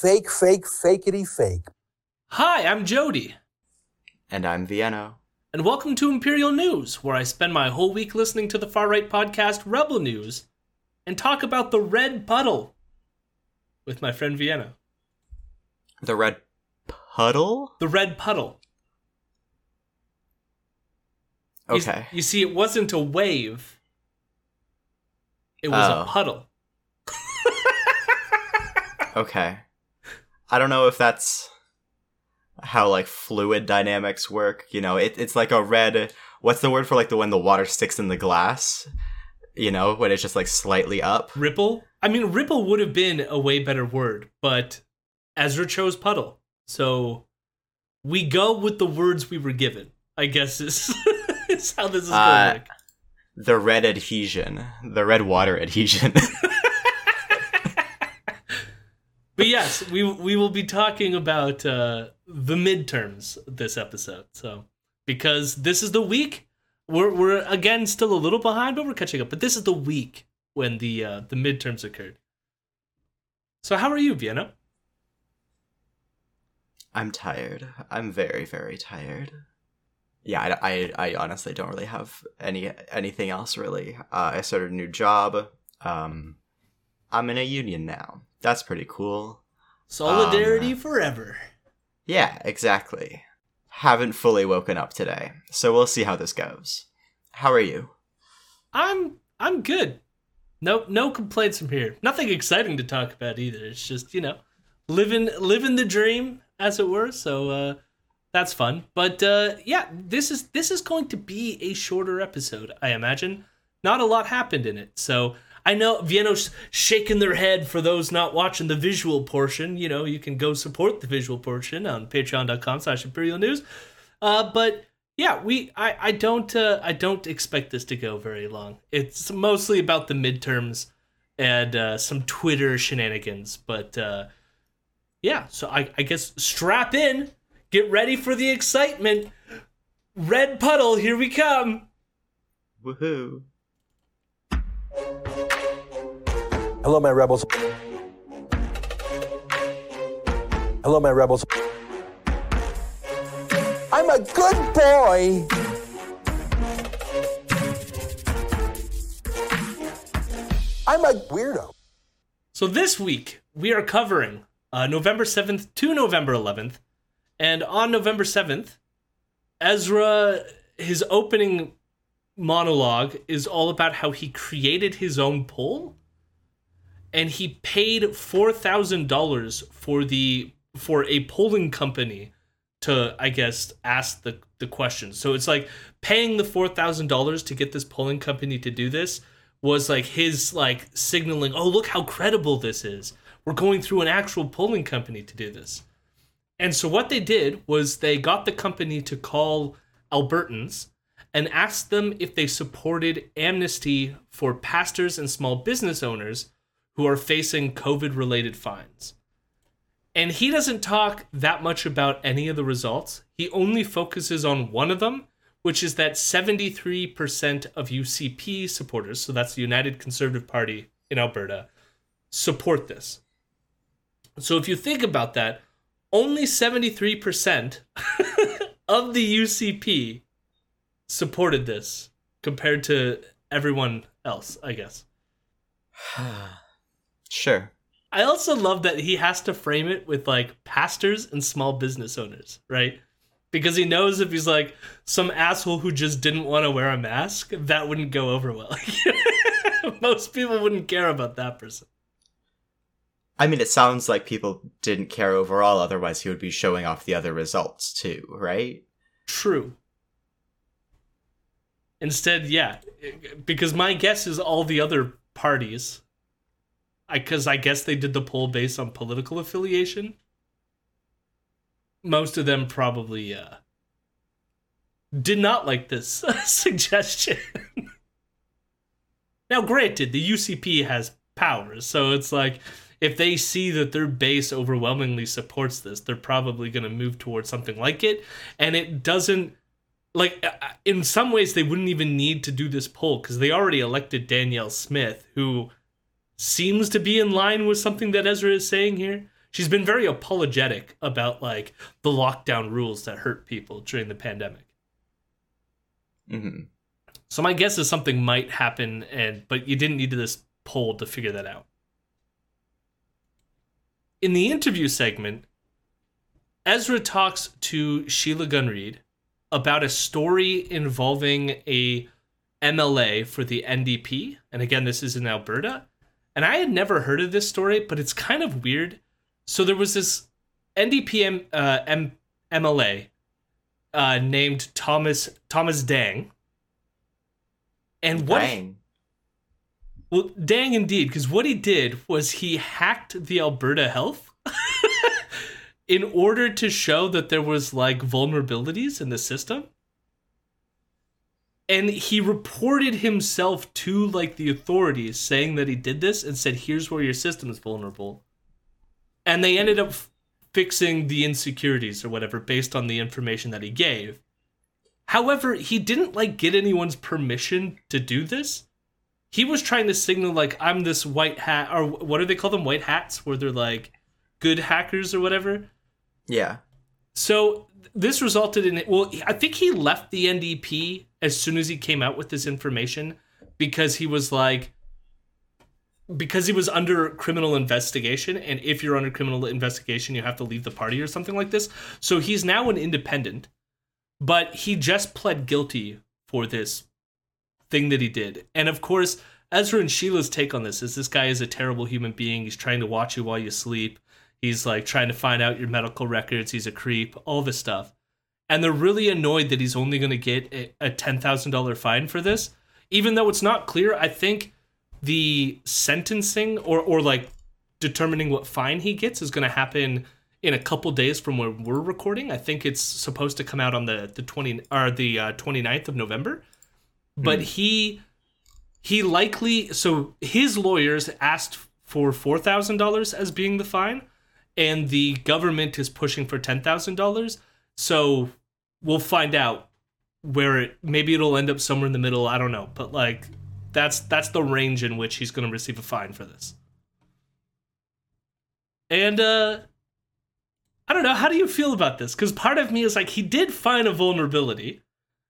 Fake, fake, fakeity fake. Hi, I'm Jody. And I'm Vienna. And welcome to Imperial News, where I spend my whole week listening to the far right podcast Rebel News and talk about the red puddle with my friend Vienna. The red puddle? The red puddle. Okay. You, you see, it wasn't a wave, it was Oh. a puddle. Okay. I don't know if that's how like fluid dynamics work. You know, it, it's like a red. What's the word for like the when the water sticks in the glass? You know, when it's just like slightly up. Ripple? I mean, ripple would have been a way better word, but Ezra chose puddle. So we go with the words we were given, I guess is, is how this is going Uh, to work. The red adhesion, the red water adhesion. But yes, we we will be talking about uh, the midterms this episode. So because this is the week, we're we're again still a little behind, but we're catching up. But this is the week when the uh, the midterms occurred. So how are you, Vienna? I'm tired. I'm very, very tired. Yeah, I, I, I honestly don't really have any anything else really. Uh, I started a new job. Um, I'm in a union now. That's pretty cool. Solidarity Um, forever. Yeah, exactly. Haven't fully woken up today, so we'll see how this goes. How are you? I'm I'm good. No no complaints from here. Nothing exciting to talk about either. It's just you know living living the dream as it were. So uh, that's fun. But uh, yeah, this is this is going to be a shorter episode. I imagine. Not a lot happened in it. So I know Vienna's shaking their head for those not watching the visual portion. You know, you can go support the visual portion on patreon.com slash imperial news. Uh, but yeah, we I, I don't uh, I don't expect this to go very long. It's mostly about the midterms and uh, some Twitter shenanigans. But uh, yeah, so I, I guess strap in, get ready for the excitement. Red puddle, here we come. Woohoo! Hello, my rebels. Hello, my rebels. I'm a good boy. I'm a weirdo. So this week we are covering uh, November 7th to November 11th. And on November 7th, Ezra, his opening monologue is all about how he created his own poll and he paid $4,000 for the for a polling company to I guess ask the the questions. So it's like paying the $4,000 to get this polling company to do this was like his like signaling, "Oh, look how credible this is. We're going through an actual polling company to do this." And so what they did was they got the company to call Albertans and asked them if they supported amnesty for pastors and small business owners who are facing COVID related fines. And he doesn't talk that much about any of the results. He only focuses on one of them, which is that 73% of UCP supporters, so that's the United Conservative Party in Alberta, support this. So if you think about that, only 73% of the UCP supported this compared to everyone else, I guess. Sure. I also love that he has to frame it with like pastors and small business owners, right? Because he knows if he's like some asshole who just didn't want to wear a mask, that wouldn't go over well. Most people wouldn't care about that person. I mean, it sounds like people didn't care overall, otherwise, he would be showing off the other results too, right? True. Instead, yeah, because my guess is all the other parties, because I, guess they did the poll based on political affiliation. Most of them probably uh, did not like this suggestion. now, granted, the UCP has powers, so it's like if they see that their base overwhelmingly supports this, they're probably going to move towards something like it. And it doesn't, like, uh, in some ways, they wouldn't even need to do this poll because they already elected Danielle Smith, who seems to be in line with something that Ezra is saying here. she's been very apologetic about like the lockdown rules that hurt people during the pandemic. hmm So my guess is something might happen, and but you didn't need this poll to figure that out. In the interview segment, Ezra talks to Sheila Gunn Reid about a story involving a MLA for the NDP, and again, this is in Alberta. And I had never heard of this story, but it's kind of weird. So there was this NDP uh, M, MLA uh, named Thomas Thomas Dang. And what Dang. well, dang indeed, because what he did was he hacked the Alberta Health in order to show that there was like vulnerabilities in the system. And he reported himself to like the authorities saying that he did this and said, here's where your system is vulnerable. And they ended up f- fixing the insecurities or whatever based on the information that he gave. However, he didn't like get anyone's permission to do this he was trying to signal like I'm this white hat or what do they call them white hats where they're like good hackers or whatever. Yeah. So this resulted in well I think he left the NDP as soon as he came out with this information because he was like because he was under criminal investigation and if you're under criminal investigation you have to leave the party or something like this. So he's now an independent but he just pled guilty for this thing that he did. And of course, Ezra and Sheila's take on this is this guy is a terrible human being. He's trying to watch you while you sleep. He's like trying to find out your medical records. He's a creep, all this stuff. And they're really annoyed that he's only going to get a, a $10,000 fine for this. Even though it's not clear, I think the sentencing or, or like determining what fine he gets is going to happen in a couple days from where we're recording. I think it's supposed to come out on the, the 20 or the uh, 29th of November but he he likely so his lawyers asked for four thousand dollars as being the fine, and the government is pushing for ten thousand dollars. So we'll find out where it maybe it'll end up somewhere in the middle. I don't know, but like that's that's the range in which he's going to receive a fine for this. And uh I don't know, how do you feel about this? Cuz part of me is like he did find a vulnerability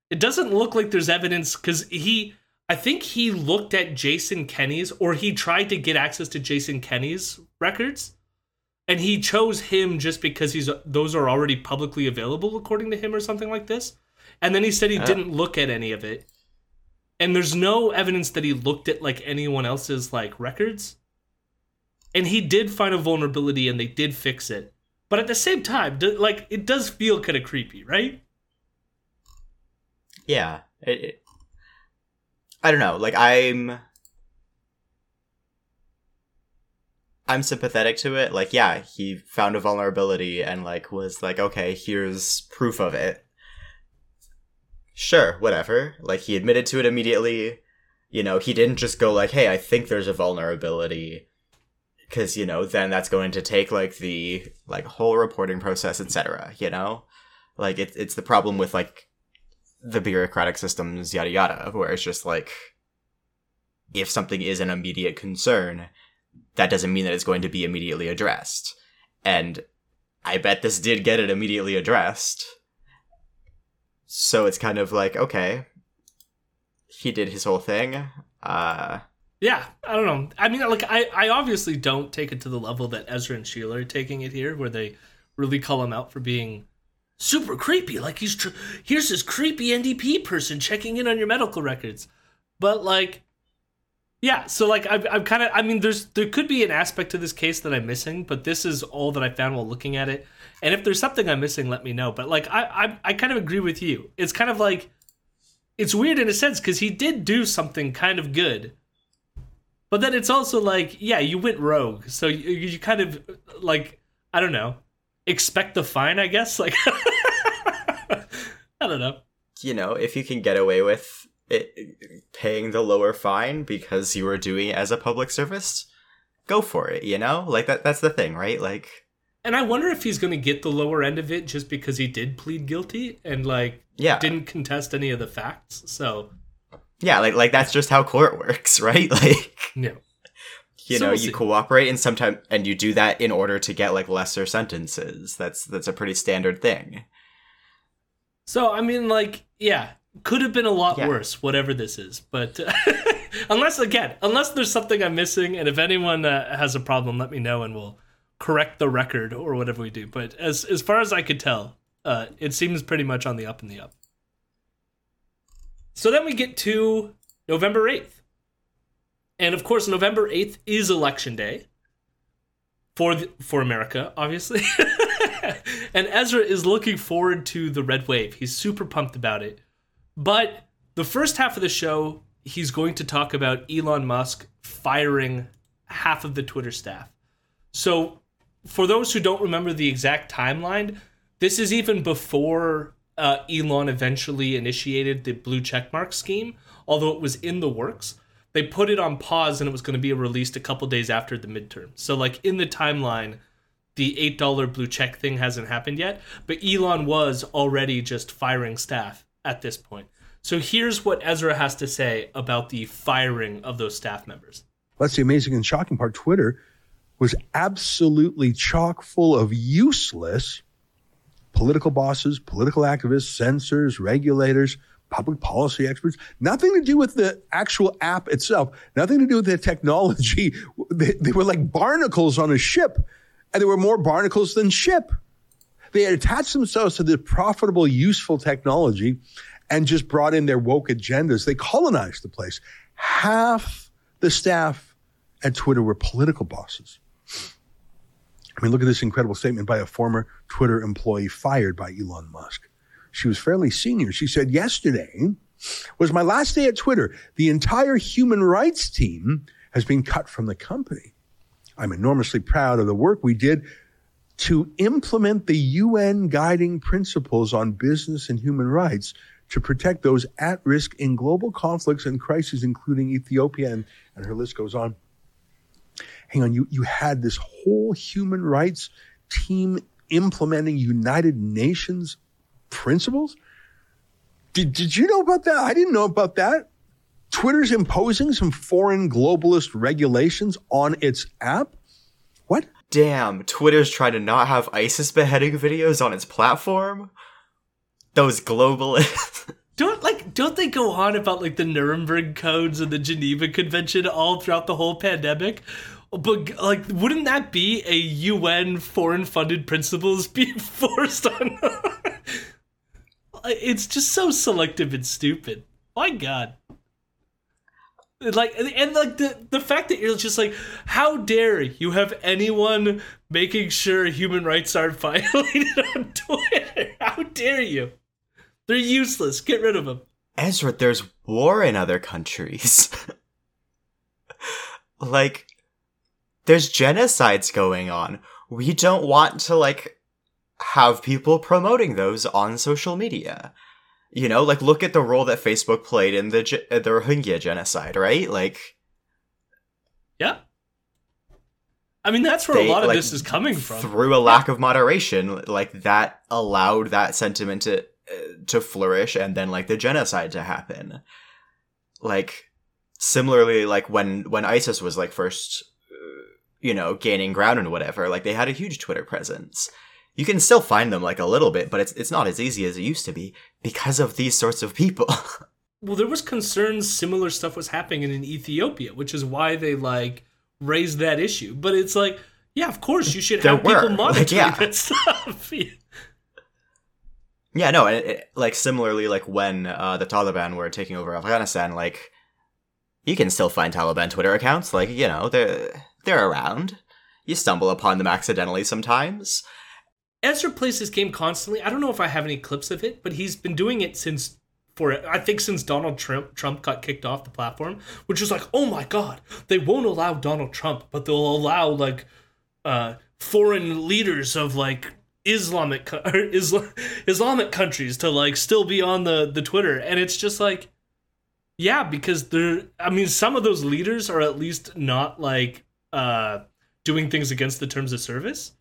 it doesn't look like there's evidence because he i think he looked at jason kenney's or he tried to get access to jason kenney's records and he chose him just because he's those are already publicly available according to him or something like this and then he said he Yeah. didn't look at any of it and there's no evidence that he looked at like anyone else's like records and he did find a vulnerability and they did fix it but at the same time like it does feel kind of creepy right Yeah. It, it- I don't know. Like I'm I'm sympathetic to it. Like yeah, he found a vulnerability and like was like okay, here's proof of it. Sure, whatever. Like he admitted to it immediately. You know, he didn't just go like, "Hey, I think there's a vulnerability." Cuz you know, then that's going to take like the like whole reporting process, etc., you know? Like it's it's the problem with like the bureaucratic systems, yada yada, where it's just like if something is an immediate concern, that doesn't mean that it's going to be immediately addressed. And I bet this did get it immediately addressed. So it's kind of like, okay, he did his whole thing. Uh Yeah, I don't know. I mean, like, I, I obviously don't take it to the level that Ezra and Sheila are taking it here, where they really call him out for being super creepy. Like, he's tr- here's this creepy NDP person checking in on your medical records. But like, yeah. So like, I've, I'm kind of. I mean, there's there could be an aspect to this case that I'm missing, but this is all that I found while looking at it. And if there's something I'm missing, let me know. But like, I I, I kind of agree with you. It's kind of like. It's weird in a sense because he did do something kind of good, but then it's also like, yeah, you went rogue, so you, you kind of like, I don't know, expect the fine, I guess. Like, I don't know. you know, if you can get away with it, paying the lower fine because you were doing it as a public service, go for it, you know? Like that that's the thing, right? Like And I wonder if he's going to get the lower end of it just because he did plead guilty and like yeah. didn't contest any of the facts. So Yeah, like like that's just how court works, right? Like no, you So know we'll you cooperate and sometimes and you do that in order to get like lesser sentences. That's that's a pretty standard thing. So I mean, like, yeah, could have been a lot Yeah. worse, whatever this is. But unless again, unless there's something I'm missing, and if anyone uh, has a problem, let me know, and we'll correct the record or whatever we do. But as as far as I could tell, uh, it seems pretty much on the up and the up. So then we get to November eighth, and of course, November eighth is election day for the, for America, obviously. and Ezra is looking forward to the red wave. He's super pumped about it. But the first half of the show, he's going to talk about Elon Musk firing half of the Twitter staff. So, for those who don't remember the exact timeline, this is even before uh, Elon eventually initiated the blue checkmark scheme, although it was in the works. They put it on pause and it was going to be released a couple days after the midterm. So, like in the timeline, the $8 blue check thing hasn't happened yet, but Elon was already just firing staff at this point. So, here's what Ezra has to say about the firing of those staff members. That's the amazing and shocking part. Twitter was absolutely chock full of useless political bosses, political activists, censors, regulators, public policy experts. Nothing to do with the actual app itself, nothing to do with the technology. They, they were like barnacles on a ship, and there were more barnacles than ship. They attached themselves to the profitable, useful technology and just brought in their woke agendas. They colonized the place. Half the staff at Twitter were political bosses. I mean, look at this incredible statement by a former Twitter employee fired by Elon Musk. She was fairly senior. She said, Yesterday was my last day at Twitter. The entire human rights team has been cut from the company. I'm enormously proud of the work we did to implement the UN guiding principles on business and human rights to protect those at risk in global conflicts and crises, including Ethiopia. And, and her list goes on. Hang on, you, you had this whole human rights team implementing United Nations principles? Did, did you know about that? I didn't know about that. Twitter's imposing some foreign globalist regulations on its app? What? Damn, Twitter's trying to not have ISIS beheading videos on its platform. Those globalists. Don't like don't they go on about like the Nuremberg codes and the Geneva Convention all throughout the whole pandemic? But like wouldn't that be a UN foreign funded principles being forced on It's just so selective and stupid. My god. Like and, like the the fact that you're just like how dare you have anyone making sure human rights aren't violated on Twitter? How dare you? They're useless. Get rid of them. Ezra, there's war in other countries. like, there's genocides going on. We don't want to, like, have people promoting those on social media. You know, like, look at the role that Facebook played in the, uh, the Rohingya genocide, right? Like, Yeah. I mean, that's where They, a lot of like, this is coming from. through a lack of moderation, like, that allowed that sentiment to, uh, to flourish and then, like, the genocide to happen. Like, similarly, like, when, when ISIS was, like, first, uh, you know, gaining ground and whatever, like, they had a huge Twitter presence. You can still find them, like, a little bit, but it's, it's not as easy as it used to be because of these sorts of people. well, there was concerns similar stuff was happening in Ethiopia, which is why they like raised that issue. But it's like, yeah, of course you should There have people were, like, monitoring yeah. that stuff. Yeah, no, it, it- like similarly, like when uh, the Taliban were taking over Afghanistan, like you can still find Taliban Twitter accounts. Like you know, they're they're around. You stumble upon them accidentally sometimes. Ezra plays this game constantly. I don't know if I have any clips of it, but he's been doing it since for I think since Donald Trump Trump got kicked off the platform, which is like, oh my god, they won't allow Donald Trump, but they'll allow like uh, foreign leaders of like Islamic Islam, Islamic countries to like still be on the the Twitter, and it's just like, yeah, because they're. I mean, some of those leaders are at least not like uh, doing things against the terms of service,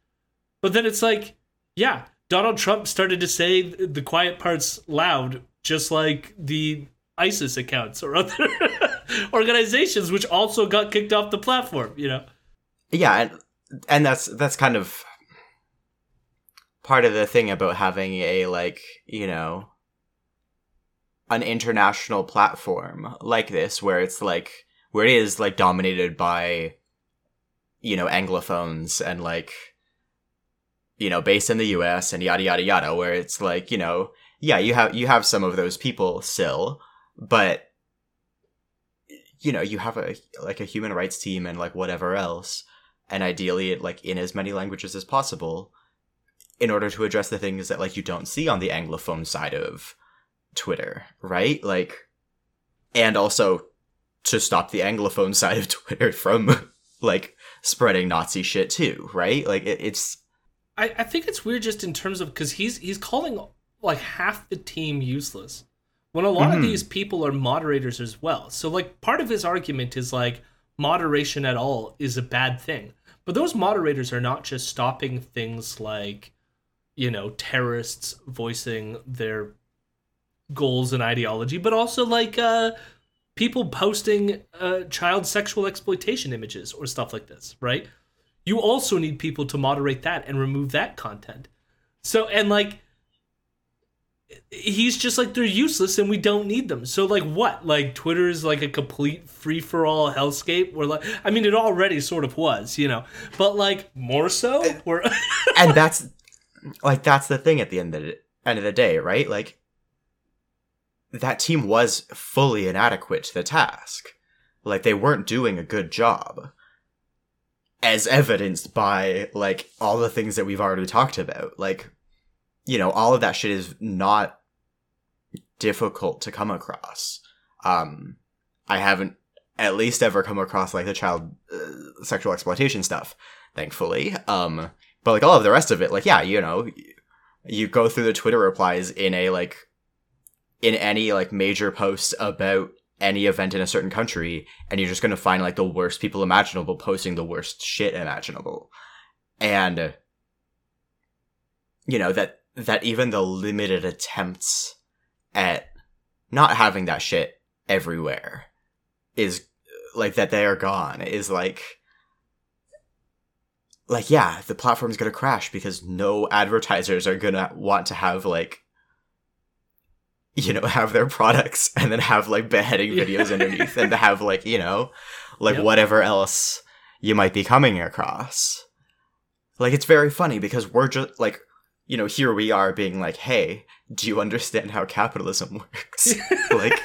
but then it's like, yeah, Donald Trump started to say the quiet parts loud, just like the ISIS accounts or other organizations, which also got kicked off the platform. You know. Yeah, and and that's that's kind of part of the thing about having a like you know an international platform like this where it's like where it is like dominated by you know anglophones and like you know based in the US and yada yada yada where it's like you know yeah you have you have some of those people still but you know you have a like a human rights team and like whatever else and ideally like in as many languages as possible in order to address the things that like you don't see on the anglophone side of Twitter, right? Like and also to stop the anglophone side of Twitter from like spreading Nazi shit too, right? Like it, it's I, I think it's weird just in terms of because he's he's calling like half the team useless when a lot mm-hmm. of these people are moderators as well. So like part of his argument is like moderation at all is a bad thing. But those moderators are not just stopping things like you know terrorists voicing their goals and ideology, but also like uh, people posting uh, child sexual exploitation images or stuff like this, right? You also need people to moderate that and remove that content. So and like he's just like they're useless and we don't need them. So like what? Like Twitter is like a complete free for all hellscape where like I mean it already sort of was, you know. But like more so And that's like that's the thing at the end of the end of the day, right? Like that team was fully inadequate to the task. Like they weren't doing a good job. As evidenced by like all the things that we've already talked about. Like, you know, all of that shit is not difficult to come across. Um, I haven't at least ever come across like the child uh, sexual exploitation stuff, thankfully. Um, but like all of the rest of it, like yeah, you know, you go through the Twitter replies in a like in any like major post about any event in a certain country and you're just going to find like the worst people imaginable posting the worst shit imaginable. And you know that that even the limited attempts at not having that shit everywhere is like that they are gone is like like yeah the platform's gonna crash because no advertisers are gonna want to have like you know, have their products and then have like beheading videos underneath and to have like, you know, like yep. whatever else you might be coming across. Like it's very funny because we're just like, you know, here we are being like, hey, do you understand how capitalism works? like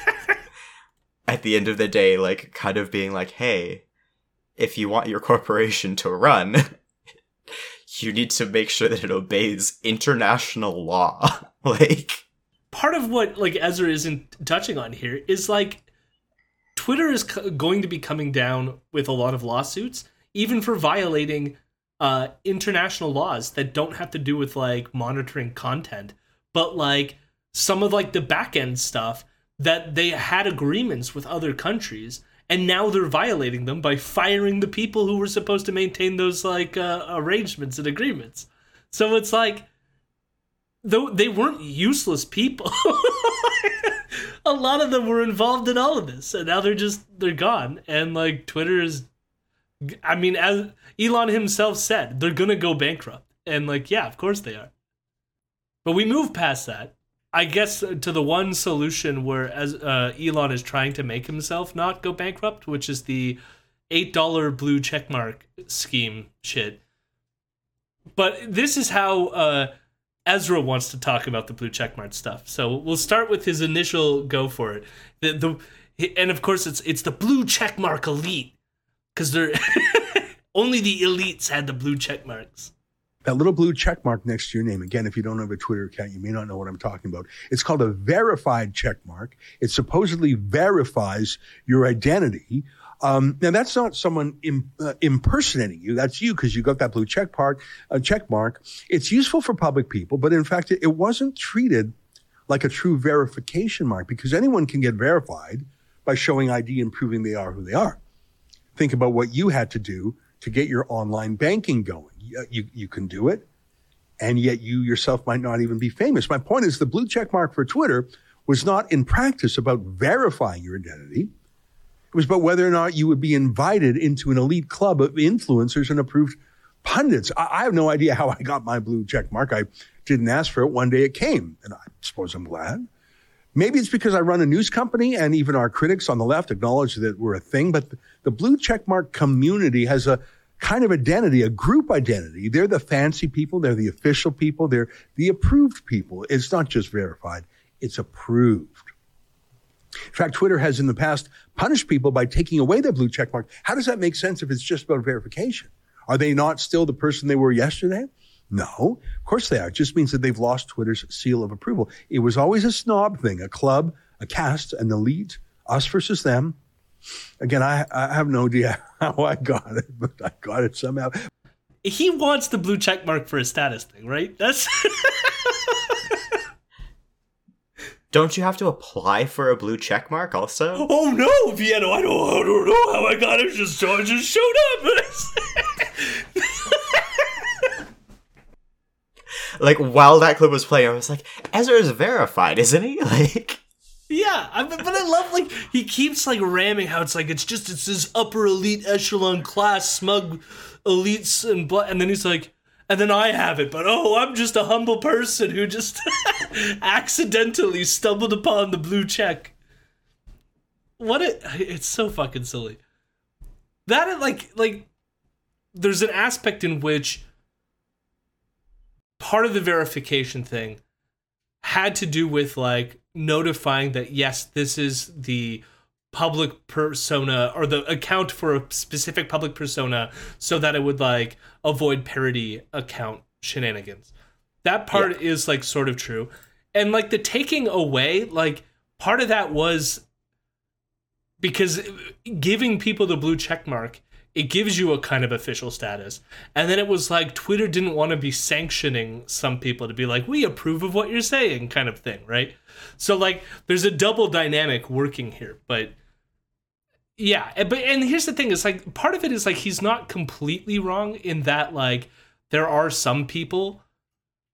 at the end of the day, like kind of being like, hey, if you want your corporation to run, you need to make sure that it obeys international law. like part of what like Ezra isn't touching on here is like Twitter is going to be coming down with a lot of lawsuits, even for violating uh, international laws that don't have to do with like monitoring content, but like some of like the back end stuff that they had agreements with other countries and now they're violating them by firing the people who were supposed to maintain those like uh, arrangements and agreements. So it's like though they weren't useless people. a lot of them were involved in all of this, and now they're just they're gone. And like Twitter is, I mean, as Elon himself said, they're gonna go bankrupt. And like, yeah, of course they are. But we move past that. I guess uh, to the one solution where as uh, Elon is trying to make himself not go bankrupt, which is the eight dollar blue checkmark scheme shit. But this is how uh, Ezra wants to talk about the blue checkmark stuff. So we'll start with his initial go for it. The, the and of course it's it's the blue checkmark elite because they're only the elites had the blue checkmarks. That little blue checkmark next to your name. Again, if you don't have a Twitter account, you may not know what I'm talking about. It's called a verified checkmark. It supposedly verifies your identity um, now that's not someone Im, uh, impersonating you. That's you because you got that blue check part, uh, check mark. It's useful for public people, but in fact, it, it wasn't treated like a true verification mark because anyone can get verified by showing ID and proving they are who they are. Think about what you had to do to get your online banking going. You, you, you can do it, and yet you yourself might not even be famous. My point is the blue check mark for Twitter was not in practice about verifying your identity It was about whether or not you would be invited into an elite club of influencers and approved pundits. I, I have no idea how I got my blue check mark. I didn't ask for it. One day it came, and I suppose I'm glad. Maybe it's because I run a news company and even our critics on the left acknowledge that we're a thing, but the, blue checkmark community has a kind of identity, a group identity. They're the fancy people. They're the official people. They're the approved people. It's not just verified. It's approved. In fact, Twitter has in the past punished people by taking away their blue checkmark. How does that make sense if it's just about verification? Are they not still the person they were yesterday? No, of course they are. It just means that they've lost Twitter's seal of approval. It was always a snob thing, a club, a caste, an elite, us versus them. Again, I, I have no idea how I got it, but I got it somehow. He wants the blue check mark for his status thing, right? That's Don't you have to apply for a blue check mark also? oh no, Piano! I don't, I don't know how I got it. Just I just showed up. Like while that clip was playing, I was like, Ezra is verified, isn't he? Like Yeah, I, but I love like he keeps like ramming how it's like it's just it's this upper elite echelon class smug elites and blah, and then he's like, and then I have it, but oh, I'm just a humble person who just accidentally stumbled upon the blue check. What it? It's so fucking silly. That like like there's an aspect in which part of the verification thing had to do with like notifying that yes, this is the public persona or the account for a specific public persona so that it would like avoid parody account shenanigans. That part is like sort of true. And like the taking away, like part of that was because giving people the blue check mark it gives you a kind of official status. And then it was like Twitter didn't want to be sanctioning some people to be like, we approve of what you're saying, kind of thing, right? So like there's a double dynamic working here. But yeah, but and here's the thing, is like part of it is like he's not completely wrong in that like there are some people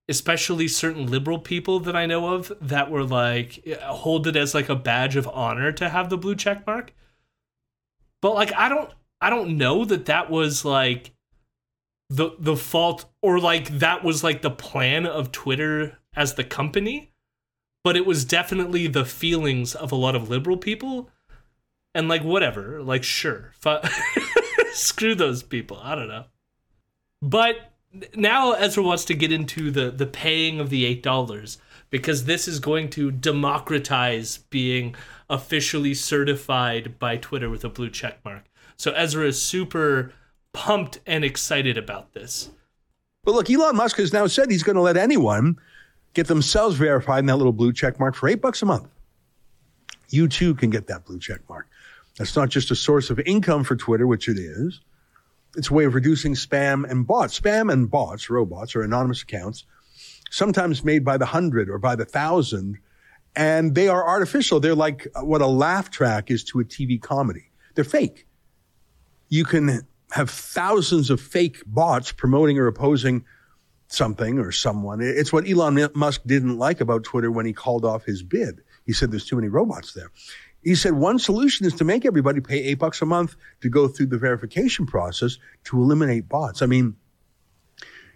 especially certain liberal people that I know of that were like hold it as like a badge of honor to have the blue check mark. But like I don't I don't know that that was like the the fault or like that was like the plan of Twitter as the company, but it was definitely the feelings of a lot of liberal people. And like whatever, like sure, fu- screw those people. I don't know. But now Ezra wants to get into the the paying of the eight dollars because this is going to democratize being officially certified by Twitter with a blue check mark. So Ezra is super pumped and excited about this. But look, Elon Musk has now said he's going to let anyone get themselves verified in that little blue check mark for eight bucks a month. You too can get that blue check mark. That's not just a source of income for Twitter, which it is. It's a way of reducing spam and bots. Spam and bots, robots, are anonymous accounts, sometimes made by the hundred or by the thousand, and they are artificial. They're like what a laugh track is to a TV comedy. They're fake you can have thousands of fake bots promoting or opposing something or someone. It's what Elon Musk didn't like about Twitter when he called off his bid. He said there's too many robots there. He said one solution is to make everybody pay eight bucks a month to go through the verification process to eliminate bots. I mean,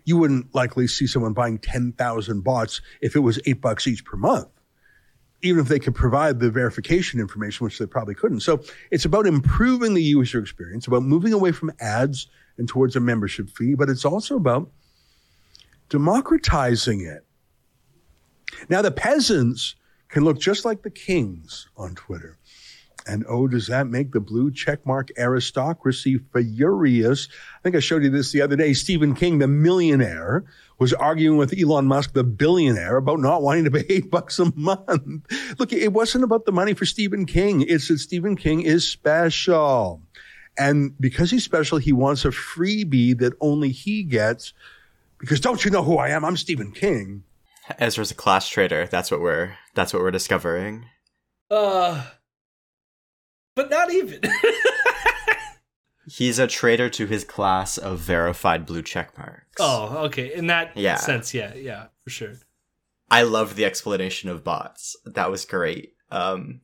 you wouldn't likely see someone buying 10,000 bots if it was eight bucks each per month even if they could provide the verification information, which they probably couldn't. So it's about improving the user experience, about moving away from ads and towards a membership fee, but it's also about democratizing it. Now, the peasants can look just like the kings on Twitter. And oh, does that make the blue checkmark aristocracy furious? I think I showed you this the other day. Stephen King, the millionaire, was arguing with Elon Musk, the billionaire, about not wanting to pay eight bucks a month. Look, it wasn't about the money for Stephen King. It's that Stephen King is special. And because he's special, he wants a freebie that only he gets. Because don't you know who I am? I'm Stephen King. Ezra's a class traitor. That's what we're that's what we're discovering. Uh but not even. He's a traitor to his class of verified blue check marks. oh, okay. In that Yeah. sense, yeah, yeah, for sure. I love the explanation of bots. That was great. Um,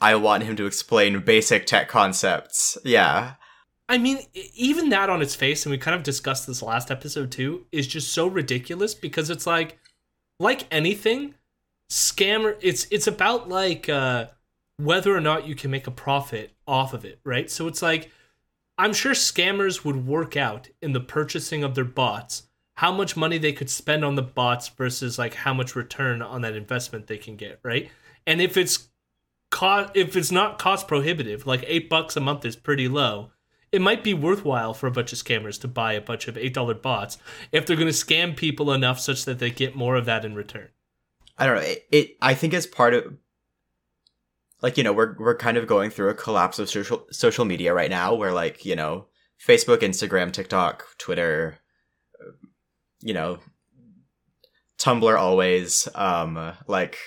I want him to explain basic tech concepts. Yeah. I mean, even that on its face, and we kind of discussed this last episode too, is just so ridiculous because it's like, like anything, scammer. It's it's about like uh, whether or not you can make a profit off of it, right? So it's like, I'm sure scammers would work out in the purchasing of their bots how much money they could spend on the bots versus like how much return on that investment they can get, right? And if it's cost if it's not cost prohibitive, like eight bucks a month is pretty low. It might be worthwhile for a bunch of scammers to buy a bunch of eight dollar bots if they're going to scam people enough such that they get more of that in return. I don't know. It, it I think it's part of like you know we're we're kind of going through a collapse of social social media right now, where like you know Facebook, Instagram, TikTok, Twitter, you know, Tumblr always um like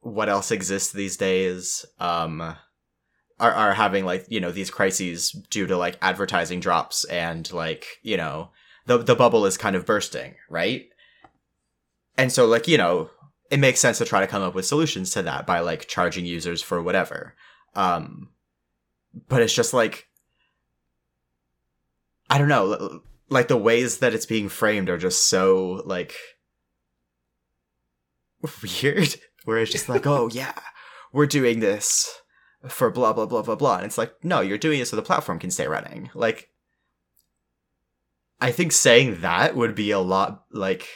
what else exists these days um are are having like you know these crises due to like advertising drops and like you know the the bubble is kind of bursting, right? And so like you know it makes sense to try to come up with solutions to that by like charging users for whatever. Um, but it's just like, I don't know, like the ways that it's being framed are just so like weird. Where it's just like, oh yeah, we're doing this for blah blah blah blah blah, and it's like, no, you're doing it so the platform can stay running. Like, I think saying that would be a lot like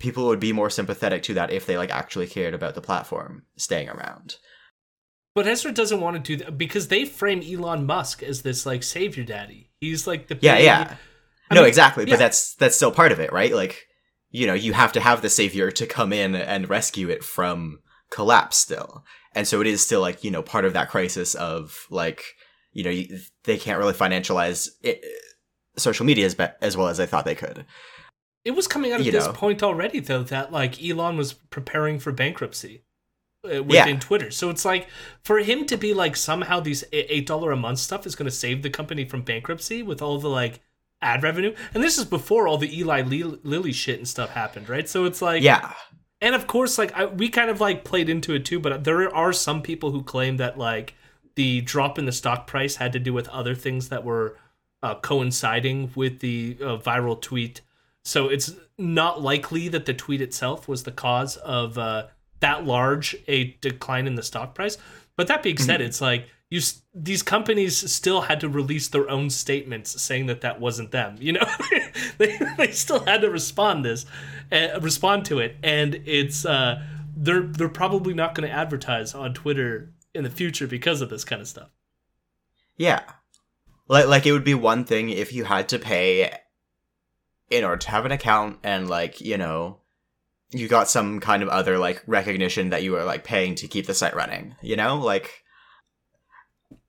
people would be more sympathetic to that if they like actually cared about the platform staying around. But Ezra doesn't want to do that because they frame Elon Musk as this like savior daddy. He's like the Yeah, big- yeah. I no, mean, exactly, yeah. but that's that's still part of it, right? Like, you know, you have to have the savior to come in and rescue it from collapse still. And so it is still like, you know, part of that crisis of like, you know, you, they can't really financialize it, uh, social media as, be- as well as they thought they could. It was coming out of You this know. point already, though, that like Elon was preparing for bankruptcy uh, within Yeah. Twitter. So it's like for him to be like somehow these eight dollar a month stuff is going to save the company from bankruptcy with all the like ad revenue. And this is before all the Eli Lilly shit and stuff happened, right? So it's like Yeah. and of course like I, we kind of like played into it too but there are some people who claim that like the drop in the stock price had to do with other things that were uh, coinciding with the uh, viral tweet so it's not likely that the tweet itself was the cause of uh, that large a decline in the stock price. But that being said it's like you these companies still had to release their own statements saying that that wasn't them you know? They, they still had to respond this uh, respond to it. And it's uh they're they're probably not going to advertise on twitter in the future because of this kind of stuff. Yeah. Like like it would be one thing if you had to pay in order to have an account and like, you know, you got some kind of other like recognition that you were like paying to keep the site running, you know? Like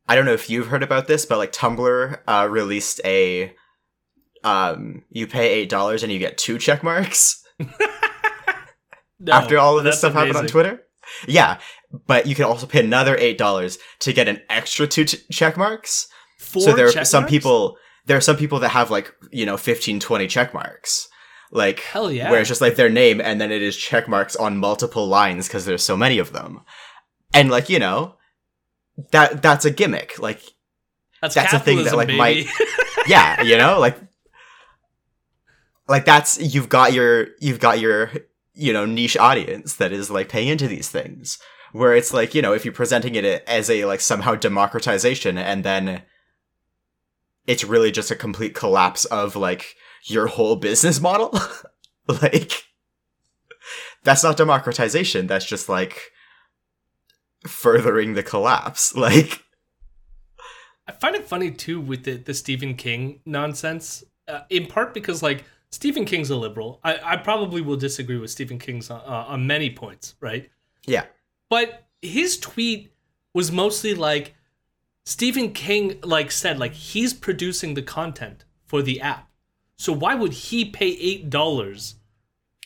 I don't know if you've heard about this, but like Tumblr uh released a um you pay $8 and you get two check marks No, after all of this stuff happened on. Twitter. Yeah, but you can also pay another $8 to get an extra two ch- check marks. Four so there are some people there are some people that have like you know 15 20 check marks like Hell yeah. where it's just like their name and then it is check marks on multiple lines because there's so many of them and like you know that that's a gimmick like that's, that's a thing that, like, baby. yeah you know like like that's you've got your you've got your you know niche audience that is like paying into these things where it's like you know if you're presenting it as a like somehow democratization and then it's really just a complete collapse of like your whole business model like that's not democratization that's just like furthering the collapse like I find it funny too with the, the Stephen King nonsense, uh, in part because like Stephen King's a liberal. I, I probably will disagree with Stephen King's uh, on many points, right? yeah But his tweet was mostly like Stephen King like said like he's producing the content for the app. So why would he pay eight dollars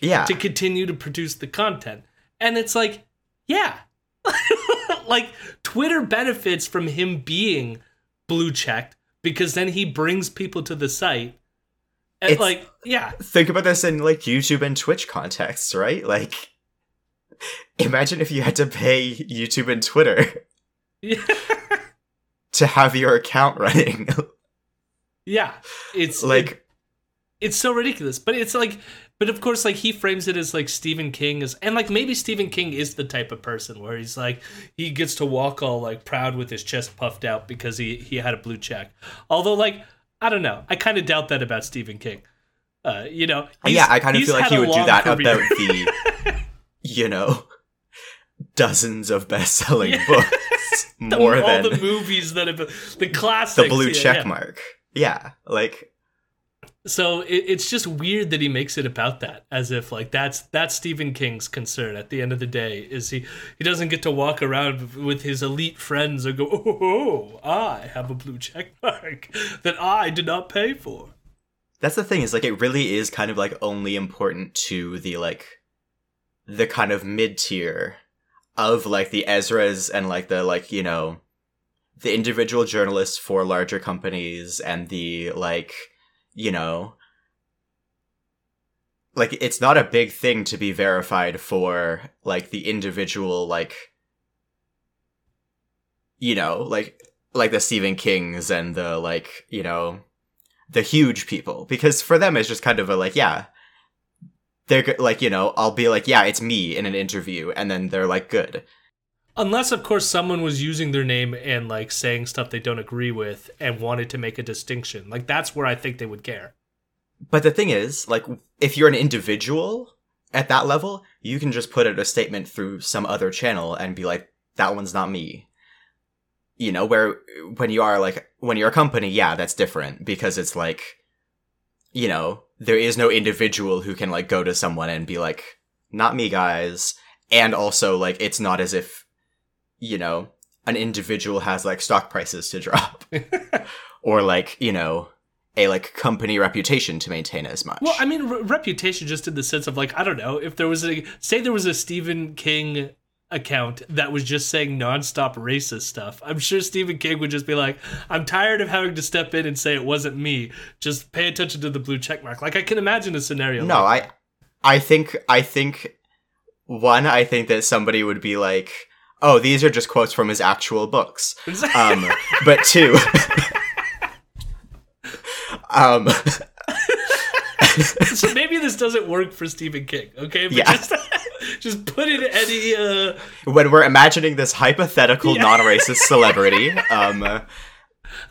yeah to continue to produce the content? And it's like, yeah. like Twitter benefits from him being blue checked because then he brings people to the site. And It's- like, yeah. think about this in like YouTube and Twitch contexts, right? Like imagine if you had to pay YouTube and Twitter Yeah. To have your account running. yeah. It's like, it's so ridiculous but it's like but of course like he frames it as like stephen king is and like maybe stephen king is the type of person where he's like he gets to walk all like proud with his chest puffed out because he he had a blue check although like i don't know i kind of doubt that about stephen king uh you know yeah, I kind of feel like he would do that career. about the, you know, dozens of best-selling Yeah. books The- more all than the movies that have been the classics the blue yeah, check yeah. mark. Yeah, like so it, it's just weird that he makes it about that as if like that's that's stephen king's concern at the end of the day is he he doesn't get to walk around with his elite friends and go oh, oh, oh i have a blue check mark that i did not pay for that's the thing is like it really is kind of like only important to the like the kind of mid-tier of like the Ezras and like the like, you know, the individual journalists for larger companies and the like, you know, like it's not a big thing to be verified for like the individual like you know, like like the Stephen Kings and the like, you know, the huge people. Because for them it's just kind of a like, yeah, they're like, you know, I'll be like, yeah, it's me in an interview and then they're like good. unless of course someone was using their name and like saying stuff they don't agree with and wanted to make a distinction like that's where i think they would care But the thing is, like, if you're an individual at that level, you can just put out a statement through some other channel and be like, that one's not me. You know, where when you are like, when you're a company, yeah, that's different because it's like, you know, there is no individual who can like go to someone and be like, not me, guys. And also, like, it's not as if, you know, an individual has like stock prices to drop or like, you know, a like company reputation to maintain as much. Well, I mean, re- reputation just in the sense of like I don't know if there was a say there was a Stephen King account that was just saying nonstop racist stuff. I'm sure Stephen King would just be like, "I'm tired of having to step in and say it wasn't me. Just pay attention to the blue check mark." Like I can imagine a scenario. no, like I I think I think one, I think that somebody would be like, "Oh, these are just quotes from his actual books." Um, but two, um, so maybe this doesn't work for Stephen King. Okay, but Yeah. just just put in any. uh when we're imagining this hypothetical Yeah. non-racist celebrity, um,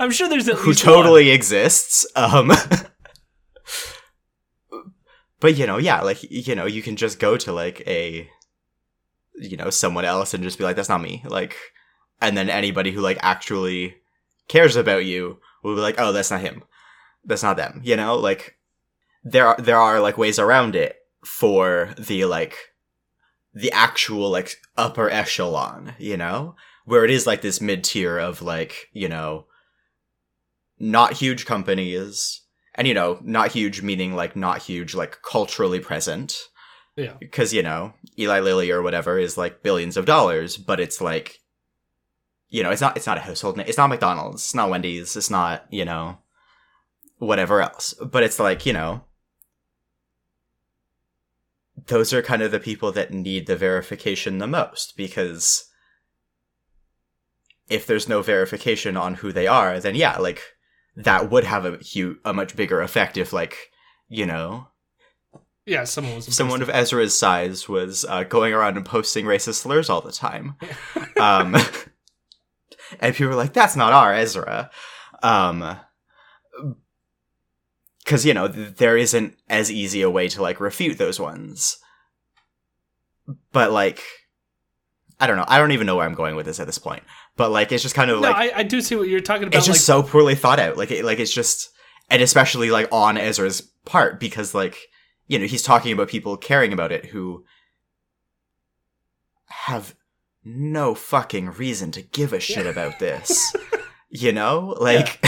I'm sure there's who least one. totally exists, um. But you know, yeah, like you know, you can just go to like a, you know, someone else and just be like, "That's not me," like, and then anybody who like actually cares about you will be like, "Oh, that's not him, that's not them," you know, like there are there are like ways around it for the like the actual like upper echelon, you know, where it is like this mid tier of like you know not huge companies and you know not huge meaning like not huge like culturally present. Yeah. because you know eli lilly or whatever is like billions of dollars but it's like you know it's not it's not a household name it's not mcdonald's it's not wendy's it's not you know whatever else. But it's like you know those are kind of the people that need the verification the most because if there's no verification on who they are then yeah like that would have a huge a much bigger effect if like you know Yeah, someone was someone of Ezra's size was uh, going around and posting racist slurs all the time. um, and people were like, "That's not our Ezra," um, because you know th- there isn't as easy a way to like refute those ones. But like, I don't know. I don't even know where I'm going with this at this point. But like, it's just kind of No, like I, I do see what you're talking about. it's just like, so poorly thought out. Like, it, like it's just, and especially like on Ezra's part because like you know he's talking about people caring about it who have no fucking reason to give a shit about this. you know, like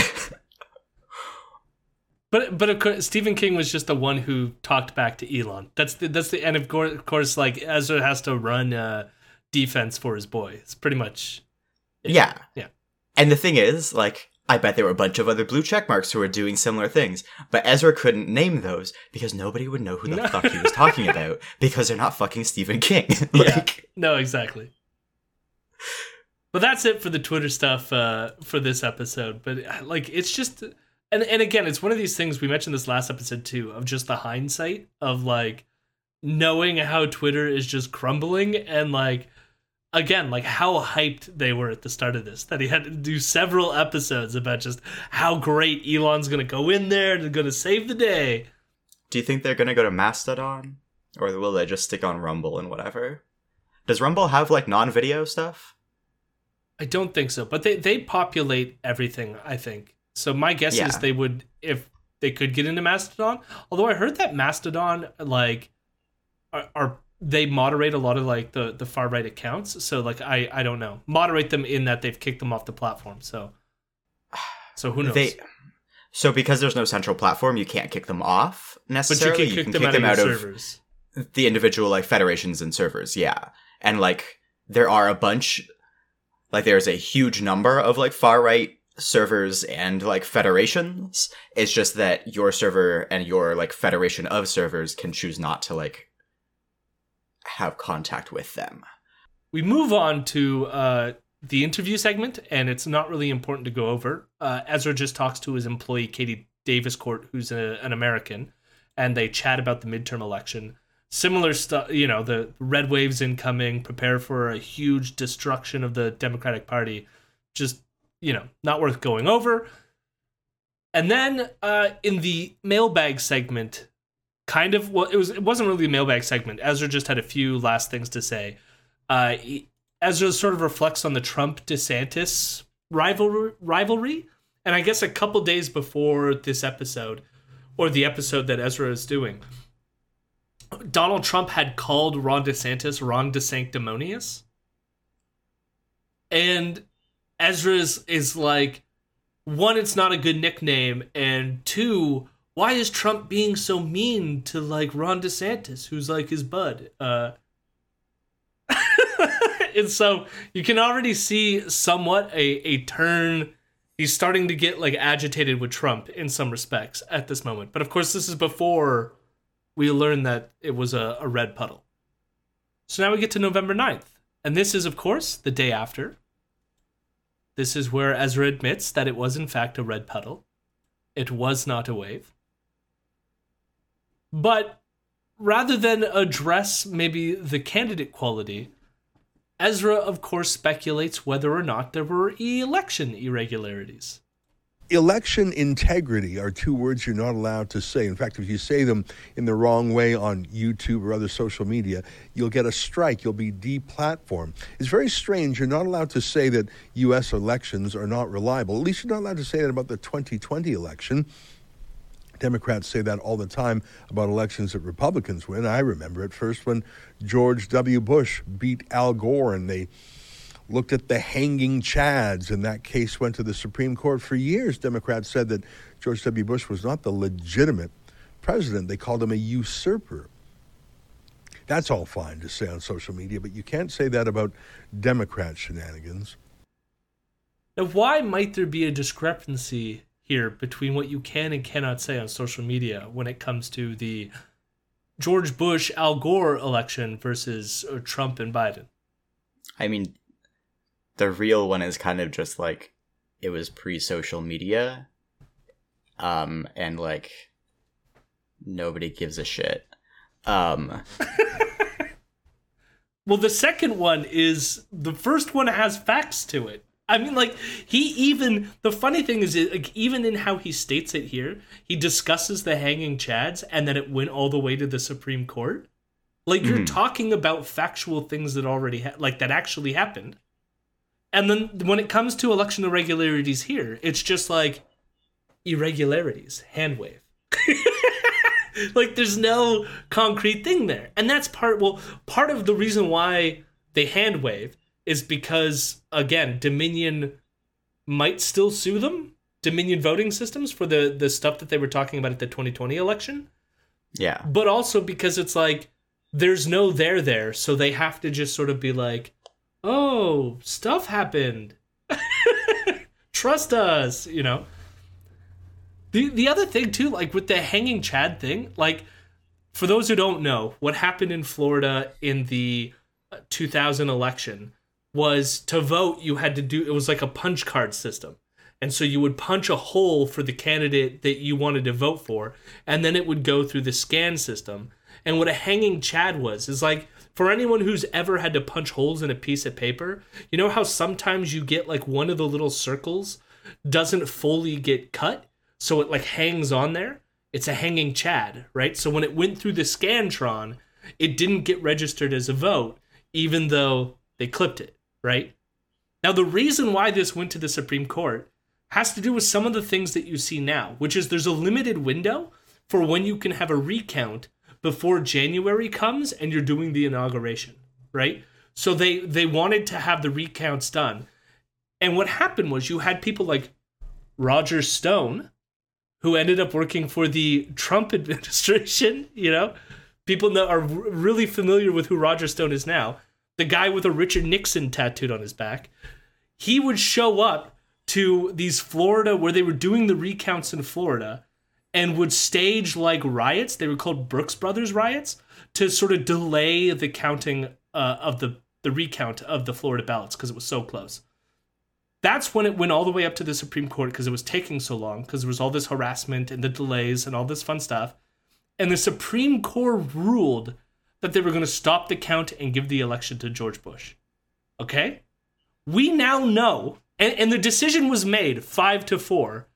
But but of course, Stephen King was just the one who talked back to Elon. That's the that's the and of course, of course like Ezra has to run uh, defense for his boy. It's pretty much yeah, Yeah. And the thing is, like, I bet there were a bunch of other blue check marks who were doing similar things, but Ezra couldn't name those because nobody would know who the No. fuck he was talking about because they're not fucking Stephen King. yeah. No, exactly. But that's it for the Twitter stuff uh, for this episode. But uh, like, it's just, and and again, it's one of these things we mentioned this last episode too of just the hindsight of like knowing how Twitter is just crumbling and like again like how hyped they were at the start of this that he had to do several episodes about just how great Elon's gonna go in there and gonna save the day. do you think they're gonna go to Mastodon, or will they just stick on Rumble and whatever? Does Rumble have like non-video stuff? I don't think so, but they they populate everything. I think so. My guess Yeah. is they would if they could get into Mastodon. Although I heard that Mastodon like are, are they moderate a lot of like the the far right accounts. So like I I don't know moderate them in that they've kicked them off the platform. So so who knows? They so because there's no central platform, you can't kick them off but you necessarily. can kick them out of servers. the individual like federations and servers yeah and like there are a bunch like there's a huge number of like far right servers and like federations it's just that your server and your like federation of servers can choose not to like have contact with them we move on to uh, the interview segment, and it's not really important to go over. Uh, Ezra just talks to his employee, Katie Daviscourt, who's a, an American, and they chat about the midterm election. Similar stuff, you know, the red waves incoming, prepare for a huge destruction of the Democratic Party. Just, you know, not worth going over. And then uh, in the mailbag segment, kind of well, it was it wasn't really a mailbag segment. Ezra just had a few last things to say uh, Ezra sort of reflects on the Trump DeSantis rivalry, rivalry, and I guess a couple days before this episode, or the episode that Ezra is doing, Donald Trump had called Ron DeSantis Ron DeSanctimonious, and Ezra is, is like, one, it's not a good nickname, and two, why is Trump being so mean to like Ron DeSantis, who's like his bud? Uh, and so you can already see somewhat a, a turn. He's starting to get like agitated with Trump in some respects at this moment. But of course, this is before we learn that it was a, a red puddle. So now we get to November 9th. And this is, of course, the day after. This is where Ezra admits that it was, in fact, a red puddle. It was not a wave. But rather than address maybe the candidate quality, Ezra, of course, speculates whether or not there were election irregularities. Election integrity are two words you're not allowed to say. In fact, if you say them in the wrong way on YouTube or other social media, you'll get a strike. You'll be deplatformed. It's very strange. You're not allowed to say that U.S. elections are not reliable. At least you're not allowed to say that about the 2020 election. Democrats say that all the time about elections that Republicans win. I remember it first when George W. Bush beat Al Gore and they looked at the hanging chads, and that case went to the Supreme Court. For years, Democrats said that George W. Bush was not the legitimate president. They called him a usurper. That's all fine to say on social media, but you can't say that about Democrat shenanigans. Now, why might there be a discrepancy here between what you can and cannot say on social media when it comes to the George Bush Al Gore election versus uh, Trump and Biden? I mean, the real one is kind of just like it was pre-social media, um, and like nobody gives a shit. Um, Well, the second one is the first one has facts to it. I mean, like he even the funny thing is, like even in how he states it here, he discusses the hanging chads and that it went all the way to the Supreme Court. Like you're talking about factual things that already ha- like that actually happened. And then when it comes to election irregularities here, it's just like irregularities, hand wave. like there's no concrete thing there. And that's part well, part of the reason why they hand wave is because again, Dominion might still sue them, Dominion voting systems for the the stuff that they were talking about at the 2020 election, yeah, but also because it's like there's no there there, so they have to just sort of be like, "Oh, stuff happened." Trust us, you know. The the other thing too, like with the hanging Chad thing, like for those who don't know, what happened in Florida in the uh, 2000 election was to vote you had to do it was like a punch card system. And so you would punch a hole for the candidate that you wanted to vote for, and then it would go through the scan system. And what a hanging Chad was is like for anyone who's ever had to punch holes in a piece of paper, you know how sometimes you get like one of the little circles doesn't fully get cut, so it like hangs on there? It's a hanging Chad, right? So when it went through the Scantron, it didn't get registered as a vote, even though they clipped it, right? Now, the reason why this went to the Supreme Court has to do with some of the things that you see now, which is there's a limited window for when you can have a recount before January comes and you're doing the inauguration, right? So they they wanted to have the recounts done. And what happened was you had people like Roger Stone who ended up working for the Trump administration, you know? People know are really familiar with who Roger Stone is now. The guy with a Richard Nixon tattooed on his back. He would show up to these Florida where they were doing the recounts in Florida and would stage like riots. They were called Brooks Brothers riots to sort of delay the counting uh, of the the recount of the Florida ballots because it was so close. That's when it went all the way up to the Supreme Court because it was taking so long because there was all this harassment and the delays and all this fun stuff. And the Supreme Court ruled that they were going to stop the count and give the election to George Bush. Okay? We now know, and, and the decision was made five to four,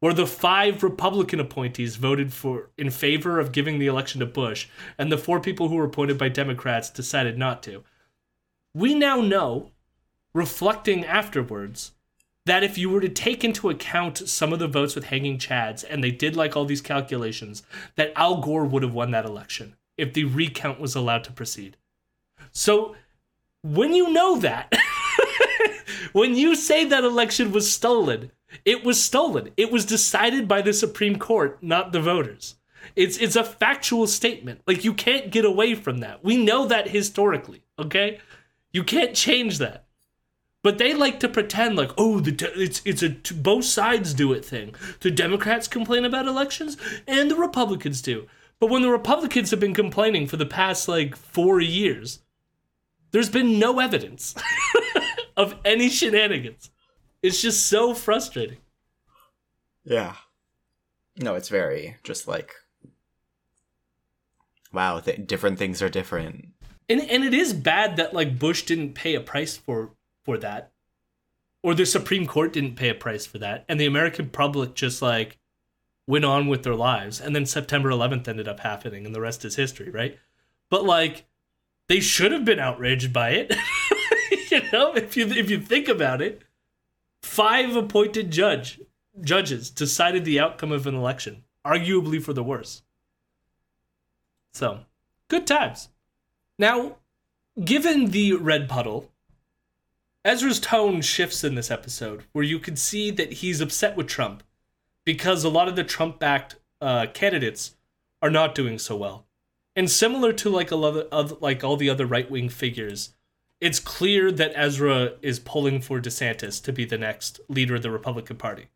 where the five Republican appointees voted for in favor of giving the election to Bush, and the four people who were appointed by Democrats decided not to. We now know, reflecting afterwards, that if you were to take into account some of the votes with hanging chads, and they did like all these calculations, that Al Gore would have won that election if the recount was allowed to proceed. So when you know that, when you say that election was stolen, it was stolen. It was decided by the Supreme Court, not the voters. It's it's a factual statement. Like you can't get away from that. We know that historically, okay? You can't change that. But they like to pretend like, oh, the de- it's it's a t- both sides do it thing. The Democrats complain about elections, and the Republicans do. But when the Republicans have been complaining for the past like four years, there's been no evidence of any shenanigans. It's just so frustrating. Yeah. No, it's very just like wow, th- different things are different. And and it is bad that like Bush didn't pay a price for for that. Or the Supreme Court didn't pay a price for that. And the American public just like went on with their lives. And then September 11th ended up happening and the rest is history, right? But like they should have been outraged by it. you know, if you if you think about it, five appointed judge judges decided the outcome of an election, arguably for the worse. So, good times. Now, given the red puddle, Ezra's tone shifts in this episode, where you can see that he's upset with Trump because a lot of the Trump-backed uh, candidates are not doing so well. And similar to like a lot of like all the other right-wing figures, it's clear that Ezra is pulling for DeSantis to be the next leader of the Republican Party.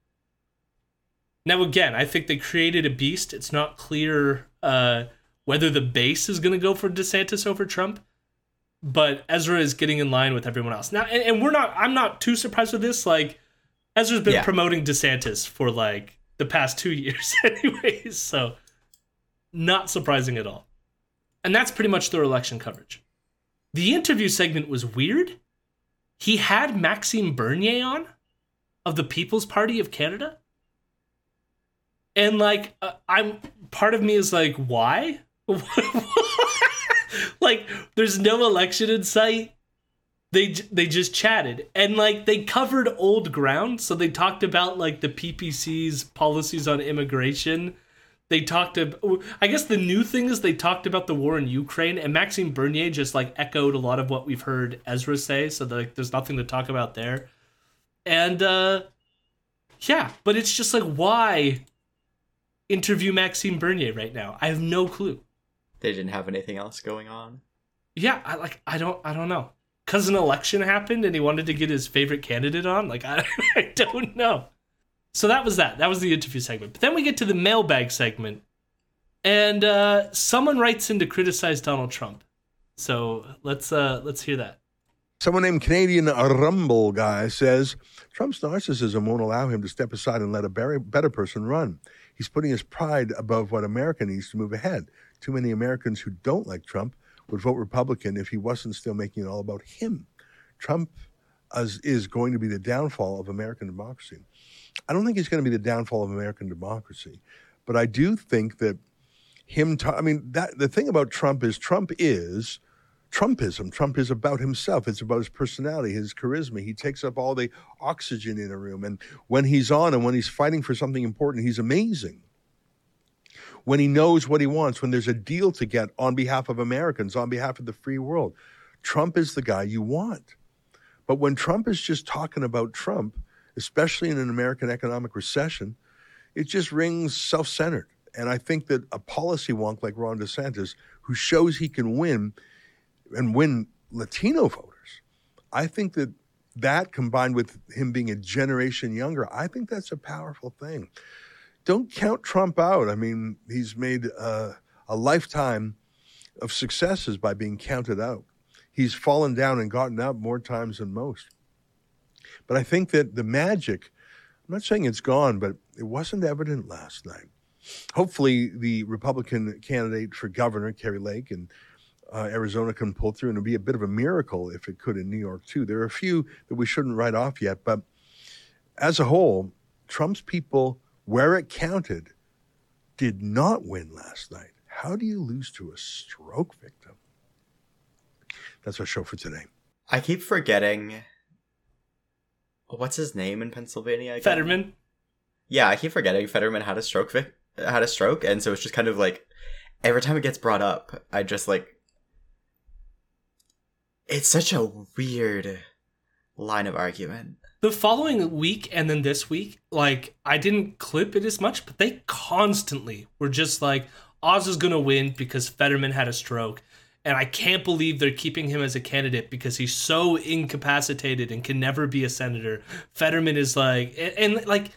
Now, again, I think they created a beast. It's not clear uh, whether the base is going to go for DeSantis over Trump, but Ezra is getting in line with everyone else now. And, and we're not. I'm not too surprised with this. Like, Ezra's been Yeah. promoting DeSantis for like the past two years, anyways. So, not surprising at all. And that's pretty much their election coverage. The interview segment was weird. He had Maxime Bernier on of the People's Party of Canada. And like uh, I'm part of me is like why? like there's no election in sight. They they just chatted and like they covered old ground so they talked about like the PPC's policies on immigration they talked about i guess the new thing is they talked about the war in ukraine and maxime bernier just like echoed a lot of what we've heard ezra say so like there's nothing to talk about there and uh yeah but it's just like why interview maxime bernier right now i have no clue They didn't have anything else going on. yeah i like i don't i don't know because an election happened and he wanted to get his favorite candidate on. Like I, I don't know. So that was that. That was the interview segment. But then we get to the mailbag segment, and uh, someone writes in to criticize Donald Trump. So let's uh, let's hear that. Someone named Canadian Rumble Guy says Trump's narcissism won't allow him to step aside and let a better, person run. He's putting his pride above what America needs to move ahead. Too many Americans who don't like Trump would vote Republican if he wasn't still making it all about him. Trump is going to be the downfall of American democracy. I don't think he's going to be the downfall of American democracy, but I do think that him. Ta- I mean, that the thing about Trump is Trump is Trumpism. Trump is about himself. It's about his personality, his charisma. He takes up all the oxygen in a room, and when he's on and when he's fighting for something important, he's amazing. When he knows what he wants, when there's a deal to get on behalf of Americans, on behalf of the free world, Trump is the guy you want. But when Trump is just talking about Trump, especially in an American economic recession, it just rings self centered. And I think that a policy wonk like Ron DeSantis, who shows he can win and win Latino voters, I think that that combined with him being a generation younger, I think that's a powerful thing. Don't count Trump out. I mean, he's made uh, a lifetime of successes by being counted out. He's fallen down and gotten up more times than most. But I think that the magic, I'm not saying it's gone, but it wasn't evident last night. Hopefully, the Republican candidate for governor, Kari Lake, and uh, Arizona can pull through, and it'd be a bit of a miracle if it could in New York, too. There are a few that we shouldn't write off yet, but as a whole, Trump's people, where it counted, did not win last night. How do you lose to a stroke victim? That's our show for today. I keep forgetting. What's his name in Pennsylvania? Again? Fetterman. Yeah, I keep forgetting Fetterman had a stroke. Vic- had a stroke, and so it's just kind of like every time it gets brought up, I just like. It's such a weird line of argument. The following week and then this week, like I didn't clip it as much, but they constantly were just like, Oz is gonna win because Fetterman had a stroke. And I can't believe they're keeping him as a candidate because he's so incapacitated and can never be a senator. Fetterman is like, and, and like,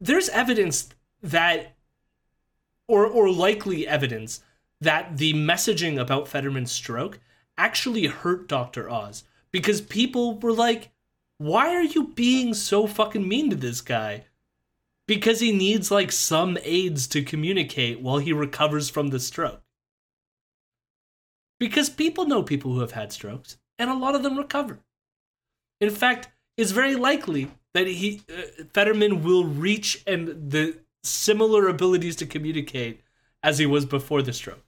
there's evidence that, or or likely evidence that the messaging about Fetterman's stroke actually hurt Dr. Oz because people were like, why are you being so fucking mean to this guy? Because he needs like some aids to communicate while he recovers from the stroke. Because people know people who have had strokes, and a lot of them recover. In fact, it's very likely that he uh, Fetterman will reach and the similar abilities to communicate as he was before the stroke.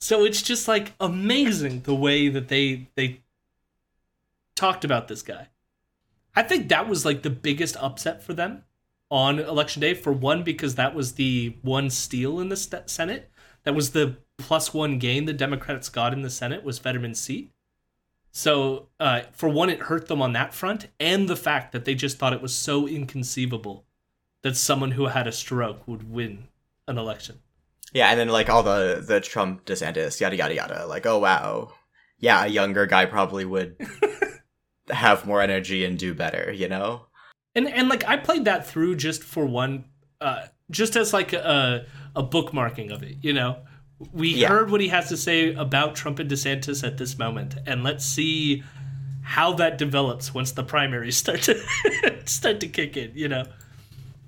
So it's just like amazing the way that they they talked about this guy. I think that was like the biggest upset for them on election day. For one, because that was the one steal in the Senate. That was the plus one gain the Democrats got in the Senate was Fetterman's seat. So, uh, for one, it hurt them on that front, and the fact that they just thought it was so inconceivable that someone who had a stroke would win an election. Yeah, and then like all the the Trump DeSantis yada yada yada. Like, oh wow, yeah, a younger guy probably would have more energy and do better. You know? And and like I played that through just for one, uh, just as like a a bookmarking of it. You know, we Yeah. heard what he has to say about Trump and DeSantis at this moment, and let's see how that develops once the primaries start to start to kick in. You know.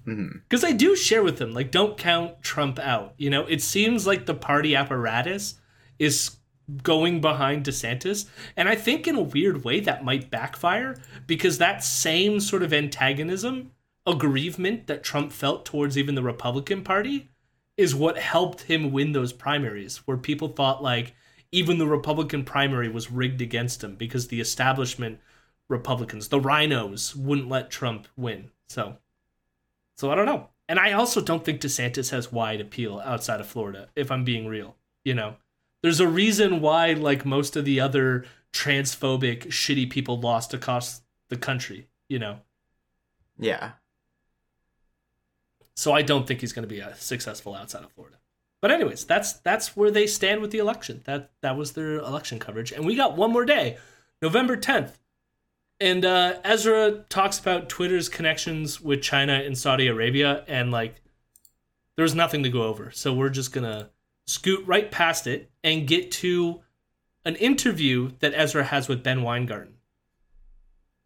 Mm-hmm. Because I do share with them, like, don't count Trump out. You know, it seems like the party apparatus is going behind DeSantis. And I think in a weird way that might backfire because that same sort of antagonism, aggrievement that Trump felt towards even the Republican Party is what helped him win those primaries, where people thought like even the Republican primary was rigged against him because the establishment Republicans, the RINOs, wouldn't let Trump win. So so I don't know. And I also don't think DeSantis has wide appeal outside of Florida, if I'm being real. You know, there's a reason why, like most of the other transphobic, shitty people lost across the country, you know? Yeah. So I don't think he's going to be successful outside of Florida. But anyways, that's that's where they stand with the election. That that was their election coverage, and we got one more day, November tenth, and uh, Ezra talks about Twitter's connections with China and Saudi Arabia, and like there's nothing to go over, so we're just gonna scoot right past it and get to an interview that Ezra has with Ben Weingarten.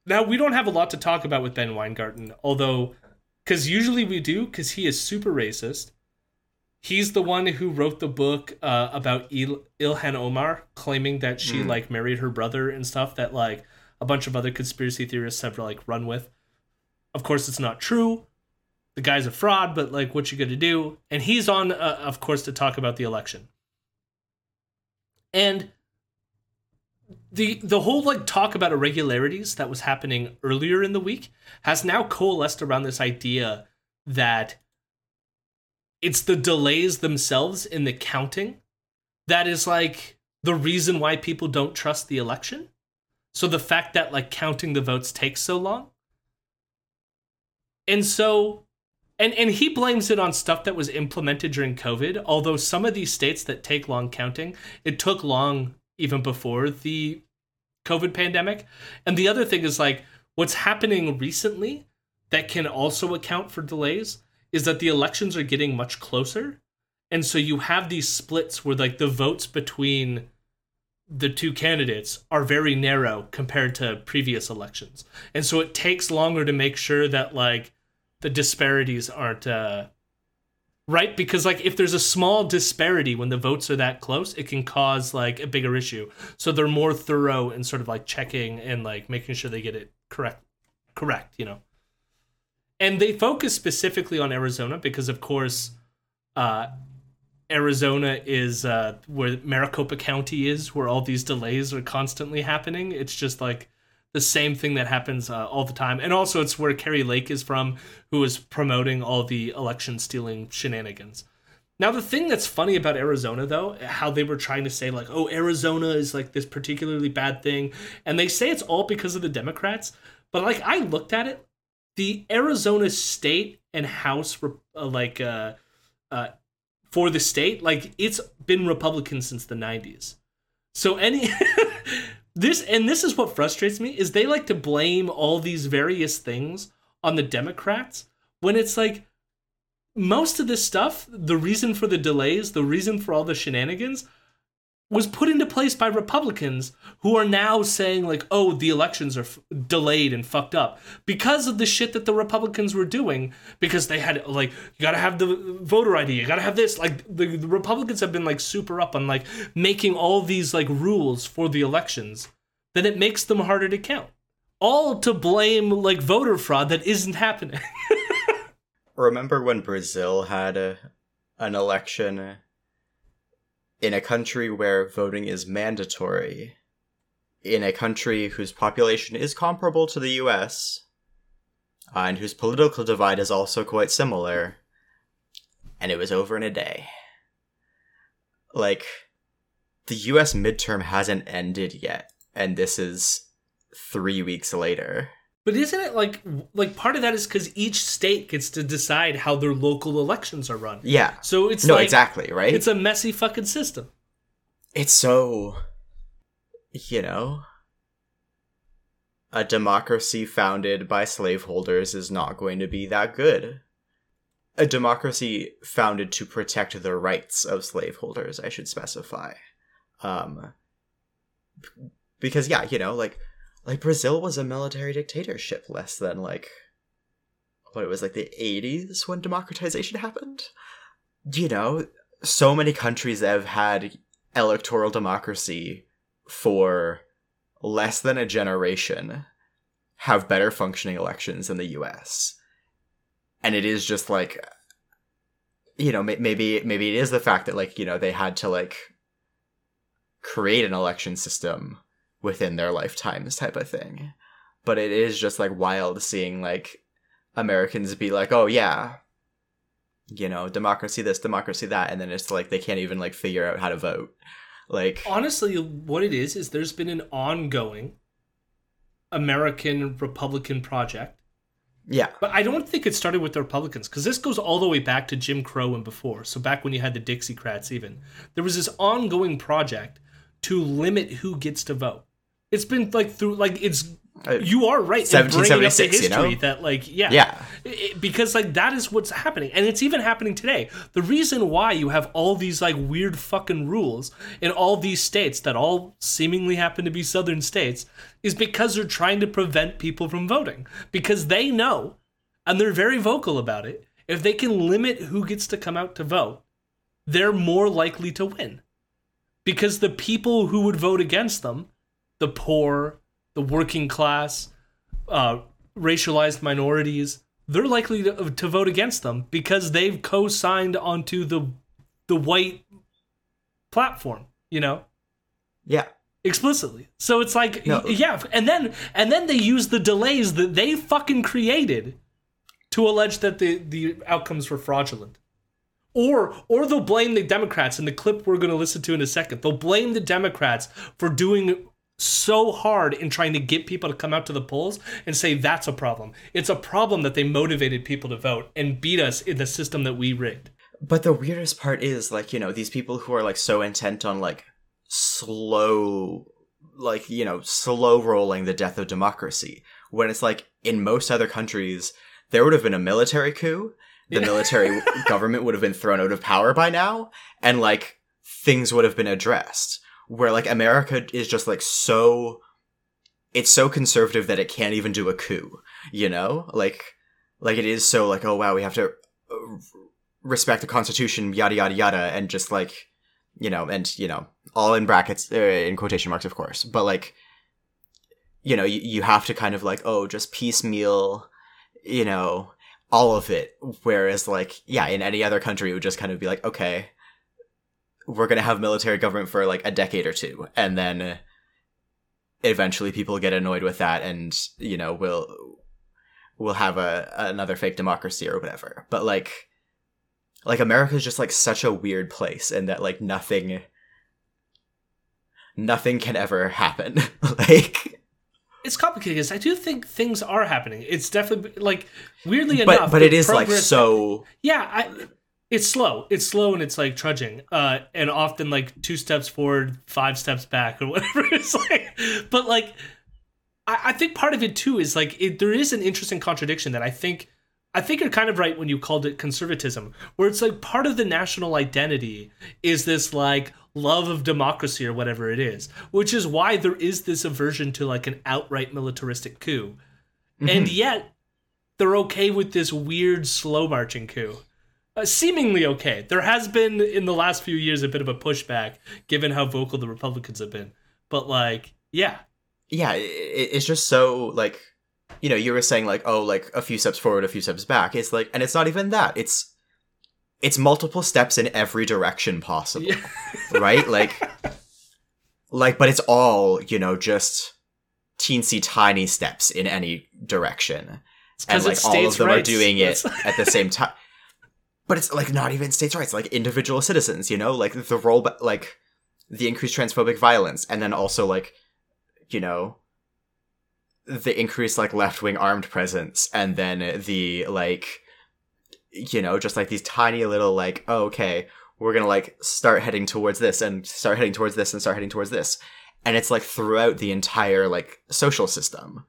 Now we don't have a lot to talk about with Ben Weingarten, although because usually we do, because he is super racist he's the one who wrote the book uh, about Il- Ilhan Omar, claiming that she Mm. like married her brother and stuff that like a bunch of other conspiracy theorists have like run with. Of course, it's not true. The guy's a fraud, but like, what you gonna do? And he's on, uh, of course, to talk about the election. And the the whole like talk about irregularities that was happening earlier in the week has now coalesced around this idea that it's the delays themselves in the counting that is like the reason why people don't trust the election. So the fact that like counting the votes takes so long. And so and and he blames it on stuff that was implemented during COVID, although some of these states that take long counting, it took long even before the COVID pandemic. And the other thing is like what's happening recently that can also account for delays is that the elections are getting much closer. And so you have these splits where like the votes between the two candidates are very narrow compared to previous elections. And so it takes longer to make sure that like the disparities aren't uh right because like if there's a small disparity when the votes are that close, it can cause like a bigger issue. So they're more thorough in sort of like checking and like making sure they get it correct correct, you know and they focus specifically on Arizona because, of course, uh, Arizona is uh, where Maricopa County is, where all these delays are constantly happening. It's just like the same thing that happens uh, all the time, and also it's where Kari Lake is from, who is promoting all the election stealing shenanigans. Now, the thing that's funny about Arizona, though, how they were trying to say, like, oh, Arizona is like this particularly bad thing. And they say it's all because of the Democrats. But, like, I looked at it the Arizona state and House uh, like uh, uh, for the state, like it's been Republican since the '90s. So any this and this is what frustrates me is they like to blame all these various things on the Democrats when it's like most of this stuff, the reason for the delays, the reason for all the shenanigans was put into place by Republicans who are now saying like, "Oh, the elections are f- delayed and fucked up because of the shit that the Republicans were doing because they had like you got to have the voter ID, you got to have this." Like the, the Republicans have been like super up on like making all these like rules for the elections that it makes them harder to count. All to blame like voter fraud that isn't happening. Remember when Brazil had a, an election in a country where voting is mandatory, in a country whose population is comparable to the US, uh, and whose political divide is also quite similar, and it was over in a day. Like, the US midterm hasn't ended yet, and this is three weeks later. But isn't it like like part of that is because each state gets to decide how their local elections are run. Yeah. So it's no, like, exactly, right? It's a messy fucking system. it's so you know a democracy founded by slaveholders is not going to be that good a democracy founded to protect the rights of slaveholders i should specify um because yeah you know like like brazil was a military dictatorship less than like what it was like the 80s when democratization happened you know so many countries that have had electoral democracy for less than a generation have better functioning elections than the US. And it is just like you know, maybe maybe it is the fact that like, you know, they had to like create an election system within their lifetimes type of thing. But it is just like wild seeing like Americans be like, "Oh yeah, you know, democracy this, democracy that," and then it's like they can't even like figure out how to vote. Like Honestly, what it is is there's been an ongoing American Republican project Yeah. But I don't think it started with the Republicans because this goes all the way back to Jim Crow and before. So back when you had the Dixiecrats, even there was this ongoing project to limit who gets to vote. It's been like through like it's Uh, you are right bringing up the 1776, you know? that like yeah. Yeah. It- because like that is what's happening. And it's even happening today. The reason why you have all these like weird fucking rules in all these states that all seemingly happen to be southern states is because they're trying to prevent people from voting. Because they know and they're very vocal about it if they can limit who gets to come out to vote they're more likely to win. Because the people who would vote against them the poor the working class uh, racialized minorities, they're likely to, to vote against them because they've co-signed onto the the white platform, you know, Yeah. explicitly. So it's like, No. yeah, and then and then they use the delays that they fucking created to allege that the the outcomes were fraudulent. Or or they'll blame the Democrats in the clip we're going to listen to in a second. They'll blame the Democrats for doing so hard in trying to get people to come out to the polls and say that's a problem. It's a problem that they motivated people to vote and beat us in the system that we rigged. But the weirdest part is like, you know, these people who are like so intent on like slow like, you know, slow rolling the death of democracy when it's like in most other countries there would have been a military coup, the military government would have been thrown out of power by now and like things would have been addressed. Where like America is just like so it's so conservative that it can't even do a coup, you know? Like like it is so like oh wow, we have to uh, respect the constitution yada yada yada and just like you know and you know all in brackets uh, in quotation marks of course but like you know you, you have to kind of like oh just piecemeal you know all of it whereas like yeah in any other country it would just kind of be like okay we're going to have military government for like a decade or two and then eventually people get annoyed with that and you know we'll we'll have a another fake democracy or whatever but like like America is just like such a weird place and that like nothing nothing can ever happen like It's complicated because I do think things are happening. It's definitely like weirdly but enough, but it is like so yeah. I, it's slow. It's slow and it's like trudging, uh, and often like two steps forward, five steps back, or whatever. It's like, but like, I, I think part of it too is like it, there is an interesting contradiction that I think. I think you're kind of right when you called it conservatism, where it's like part of the national identity is this like love of democracy or whatever it is, which is why there is this aversion to like an outright militaristic coup. And yet, they're okay with this weird slow marching coup. Uh, seemingly okay. There has been in the last few years a bit of a pushback, given how vocal the Republicans have been. But like, yeah, yeah, it, it's just so like you know, you were saying like, oh, like a few steps forward, a few steps back. It's like, and it's not even that. It's it's multiple steps in every direction possible, Yeah. right? Like, like, but it's all you know, just teensy tiny steps in any direction, And like all of them are doing it at the same time. But it's like not even states' rights, like individual citizens. You know, like the role, like the increased transphobic violence, and then also like, you know, the increased like left wing armed presence, and then the like, you know, just like these tiny little like, oh, okay, we're gonna like start heading towards this, and start heading towards this, and start heading towards this, and it's like throughout the entire like social system,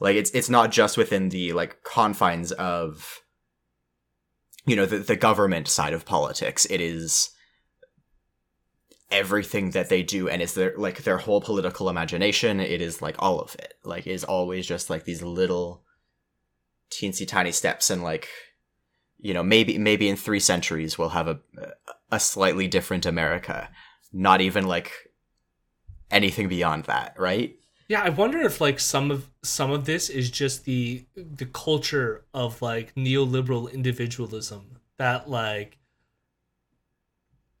like it's it's not just within the like confines of, you know, the the government side of politics. It is everything that they do and it's their like their whole political imagination. It is like all of it. Like is always just like these little teensy tiny steps and like you know maybe maybe in three centuries we'll have a a slightly different america. Not even like anything beyond that right Yeah, I wonder if like some of some of this is just the the culture of like neoliberal individualism that like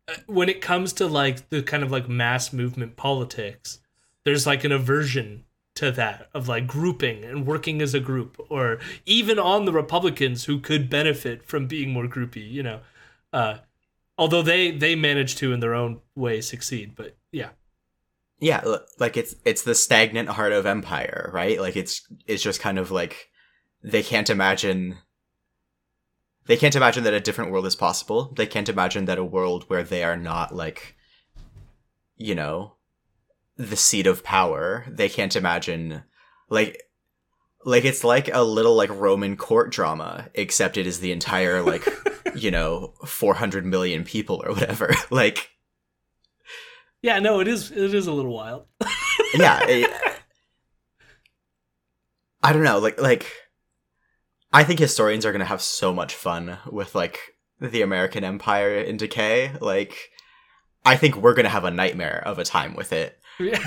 uh, when it comes to like the kind of like mass movement politics, there's like an aversion to that of like grouping and working as a group or even on the Republicans who could benefit from being more groupy, you know. Uh although they they manage to in their own way succeed, but yeah. Yeah like it's it's the stagnant heart of empire right like it's it's just kind of like they can't imagine they can't imagine that a different world is possible. They can't imagine that a world where they are not like you know the seat of power. They can't imagine like like it's like a little like Roman court drama, except it is the entire like you know 400 million people or whatever. like Yeah, no, it is it is a little wild. yeah, it- I don't know, like like I think historians are going to have so much fun with like the American Empire in decay. Like I think we're going to have a nightmare of a time with it.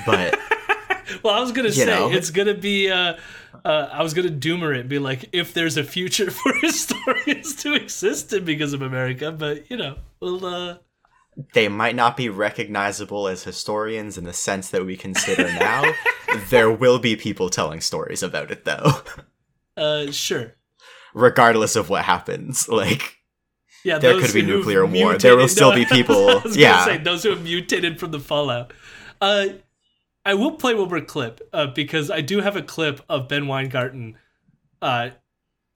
But well, I was gonna say know. it's gonna be. Uh, uh, I was gonna doomer it, and be like, if there's a future for historians to exist in because of America, but you know, we'll. Uh, they might not be recognizable as historians in the sense that we consider now. there will be people telling stories about it though, uh, sure. regardless of what happens. Like Yeah, There could be nuclear war. There will mutated- still be people- I was yeah. say those who have mutated from the fallout. Uh, I will play one more clip uh, because I do have a clip of Ben Weingarten, uh,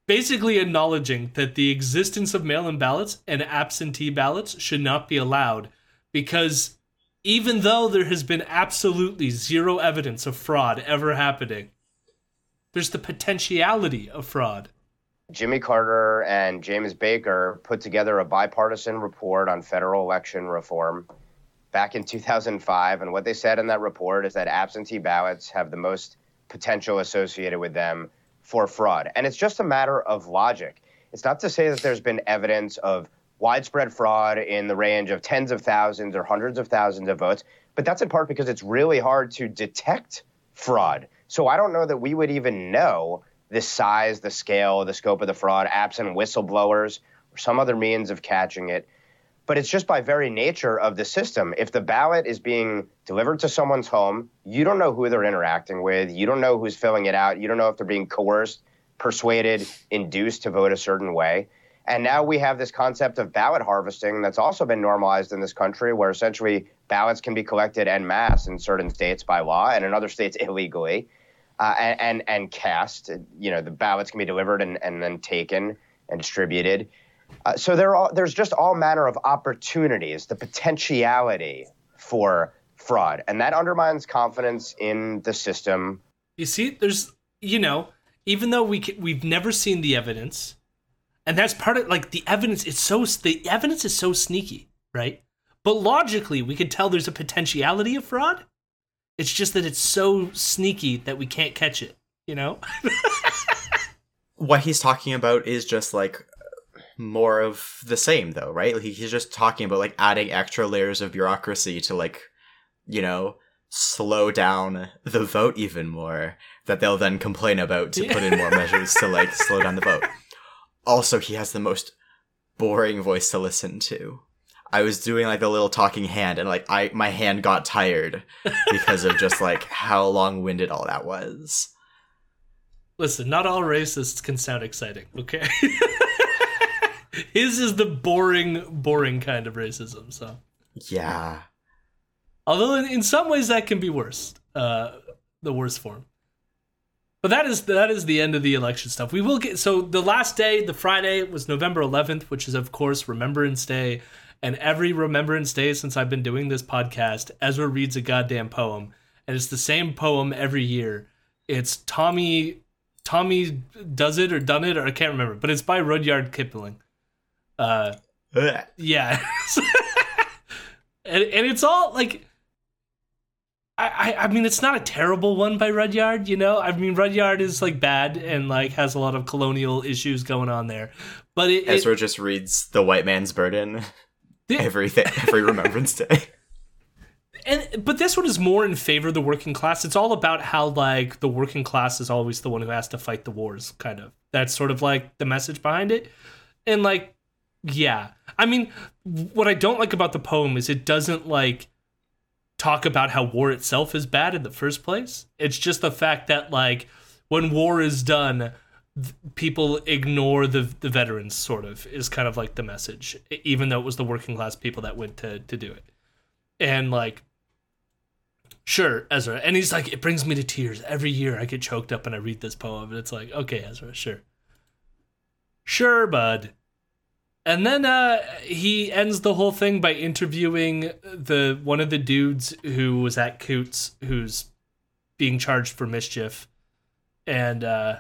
basically acknowledging that the existence of mail-in ballots and absentee ballots should not be allowed because even though there has been absolutely zero evidence of fraud ever happening, there's the potentiality of fraud. Jimmy Carter and James Baker put together a bipartisan report on federal election reform back in 2005. And what they said in that report is that absentee ballots have the most potential associated with them for fraud. And it's just a matter of logic. It's not to say that there's been evidence of widespread fraud in the range of tens of thousands or hundreds of thousands of votes, but that's in part because it's really hard to detect fraud. So I don't know that we would even know the size, the scale, the scope of the fraud, absent whistleblowers or some other means of catching it. But it's just by very nature of the system. If the ballot is being delivered to someone's home, you don't know who they're interacting with. You don't know who's filling it out. You don't know if they're being coerced, persuaded, induced to vote a certain way. And now we have this concept of ballot harvesting that's also been normalized in this country, where essentially ballots can be collected en masse in certain states by law and in other states illegally, uh, and, and and cast. You know, the ballots can be delivered and, and then taken and distributed. Uh, so there are, there's just all manner of opportunities, the potentiality for fraud, and that undermines confidence in the system. You see, there's you know, even though we can, we've never seen the evidence, and that's part of like the evidence. It's so the evidence is so sneaky, right? But logically, we could tell there's a potentiality of fraud. It's just that it's so sneaky that we can't catch it. You know? what he's talking about is just like more of the same though right like, he's just talking about like adding extra layers of bureaucracy to like you know slow down the vote even more that they'll then complain about to put in more measures to like slow down the vote also he has the most boring voice to listen to i was doing like the little talking hand and like i my hand got tired because of just like how long-winded all that was Listen, not all racists can sound exciting. Okay. His is the boring, boring kind of racism. So. yeah Although in, in some ways that can be worse, uh, the worst form. But that is that is the end of the election stuff. We will get so the last day, the Friday was November 11th, which is of course Remembrance Day, and every Remembrance Day since I've been doing this podcast, Ezra reads a goddamn poem, and it's the same poem every year. It's Tommy Tommy does it or done it or I can't remember, but it's by Rudyard Kipling. Uh, yeah. and, and it's all like I, I I mean it's not a terrible one by Rudyard, you know? I mean Rudyard is like bad and like has a lot of colonial issues going on there. But it, it Ezra just reads The White Man's Burden The- every th- every Remembrance Day. and but this one is more in favor of the working class. It's all about how like the working class is always the one who has to fight the wars, kind of. That's sort of like the message behind it. And like, yeah. I mean, what I don't like about the poem is it doesn't like talk about how war itself is bad in the first place. It's just the fact that like when war is done, th- people ignore the the veterans. Sort of is kind of like the message, even though it was the working class people that went to to do it. And like, sure, Ezra. And he's like, it brings me to tears every year. I get choked up and I read this poem, and it's like, okay, Ezra, sure. Sure, bud. And then uh, he ends the whole thing by interviewing the one of the dudes who was at Coutts, who's being charged for mischief, and uh,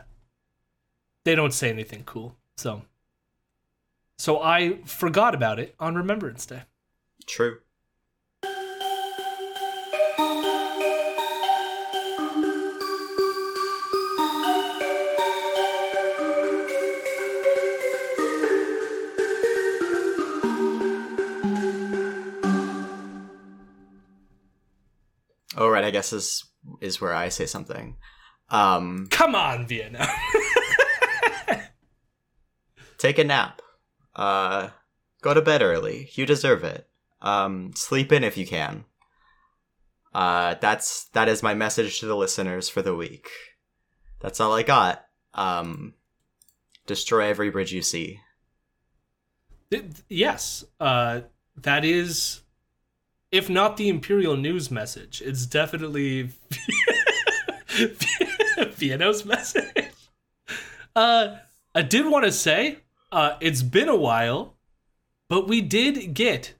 they don't say anything cool. So, so I forgot about it on Remembrance Day. True. Guess is is where I say something. Um, Come on, Vienna. take a nap. Uh, go to bed early. You deserve it. Um, sleep in if you can. Uh, that's that is my message to the listeners for the week. That's all I got. Um, destroy every bridge you see. It- yes, uh, that is, if not the Imperial News message, it's definitely Vienna's message. Uh, I did want to say, uh, it's been a while, but we did get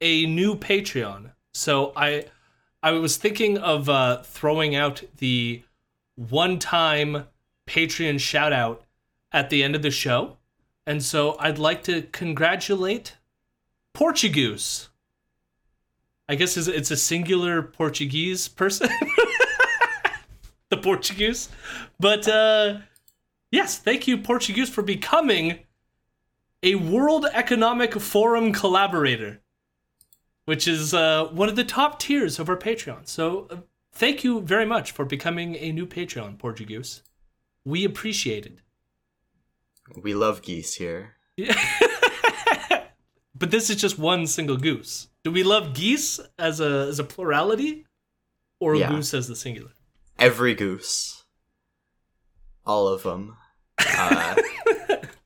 a new Patreon. So I, I was thinking of uh, throwing out the one-time Patreon shout out at the end of the show. And so I'd like to congratulate Portuguese. I guess it's- it's a singular Portuguese person. the Portuguese. But uh, yes, thank you, Portuguese, for becoming a World Economic Forum collaborator, which is uh, one of the top tiers of our Patreon. So uh, thank you very much for becoming a new Patreon, Portuguese. We appreciate it. We love geese here. but this is just one single goose. Do we love geese as a as a plurality, or Yeah. goose as the singular? Every goose. All of them. Uh,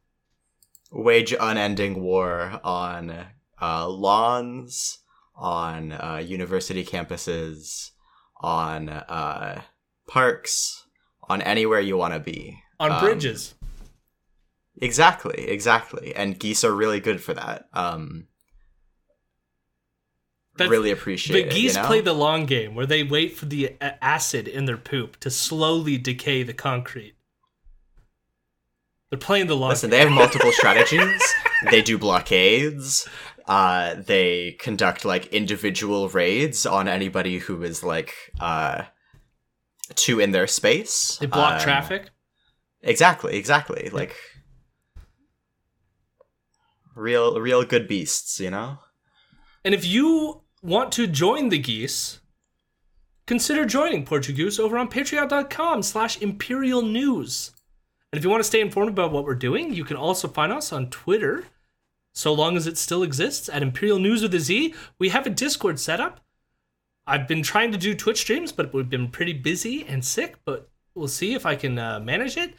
wage unending war on uh, lawns, on uh, university campuses, on uh, parks, on anywhere you want to be. On Um, bridges. Exactly, exactly. And geese are really good for that. Um, That's- really appreciate The it. geese you know? play the long game, where they wait for the acid in their poop to slowly decay the concrete. They're playing the long Listen, game. they have multiple strategies. they do blockades. Uh, they conduct like individual raids on anybody who is like uh, too in their space. They block Um, traffic. Exactly, exactly. Like real, real good beasts. You know. And if you want to join the geese, consider joining Portuguese over on patreon.com slash imperial news. And if you want to stay informed about what we're doing, you can also find us on Twitter, so long as it still exists, at Imperial News with a Z. We have a Discord set up. I've been trying to do Twitch streams, but we've been pretty busy and sick, but we'll see if I can uh, manage it.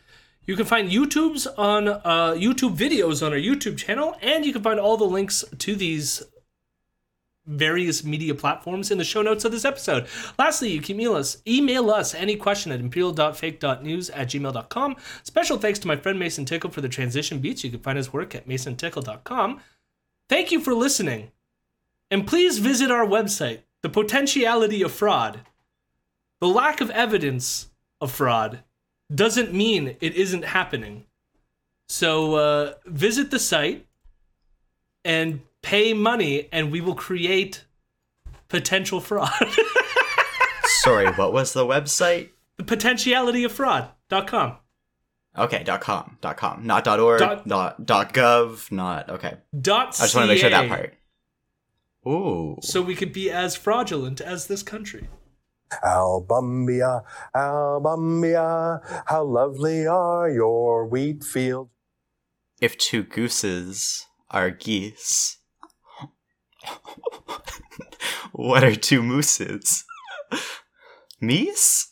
You can find YouTube's on uh, YouTube videos on our YouTube channel, and you can find all the links to these various media platforms in the show notes of this episode. Lastly, you can email us, email us any question at imperial.fake.news at gmail.com. Special thanks to my friend Mason Tickle for the transition beats. You can find his work at masontickle.com. Thank you for listening. And please visit our website, The Potentiality of Fraud. The lack of evidence of fraud doesn't mean it isn't happening. So uh, visit the site and pay money, and we will create potential fraud. Sorry, what was the website? the potentiality of fraud.com. Okay, dot com, dot com, not dot org, Dot- dot dot gov, not okay. Dot I just want to make sure that part. Ooh, So we could be as fraudulent as this country. Albumbia, Albumbia, how lovely are your wheat fields. if two gooses are geese, what are two mooses? Meese?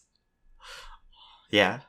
Yeah.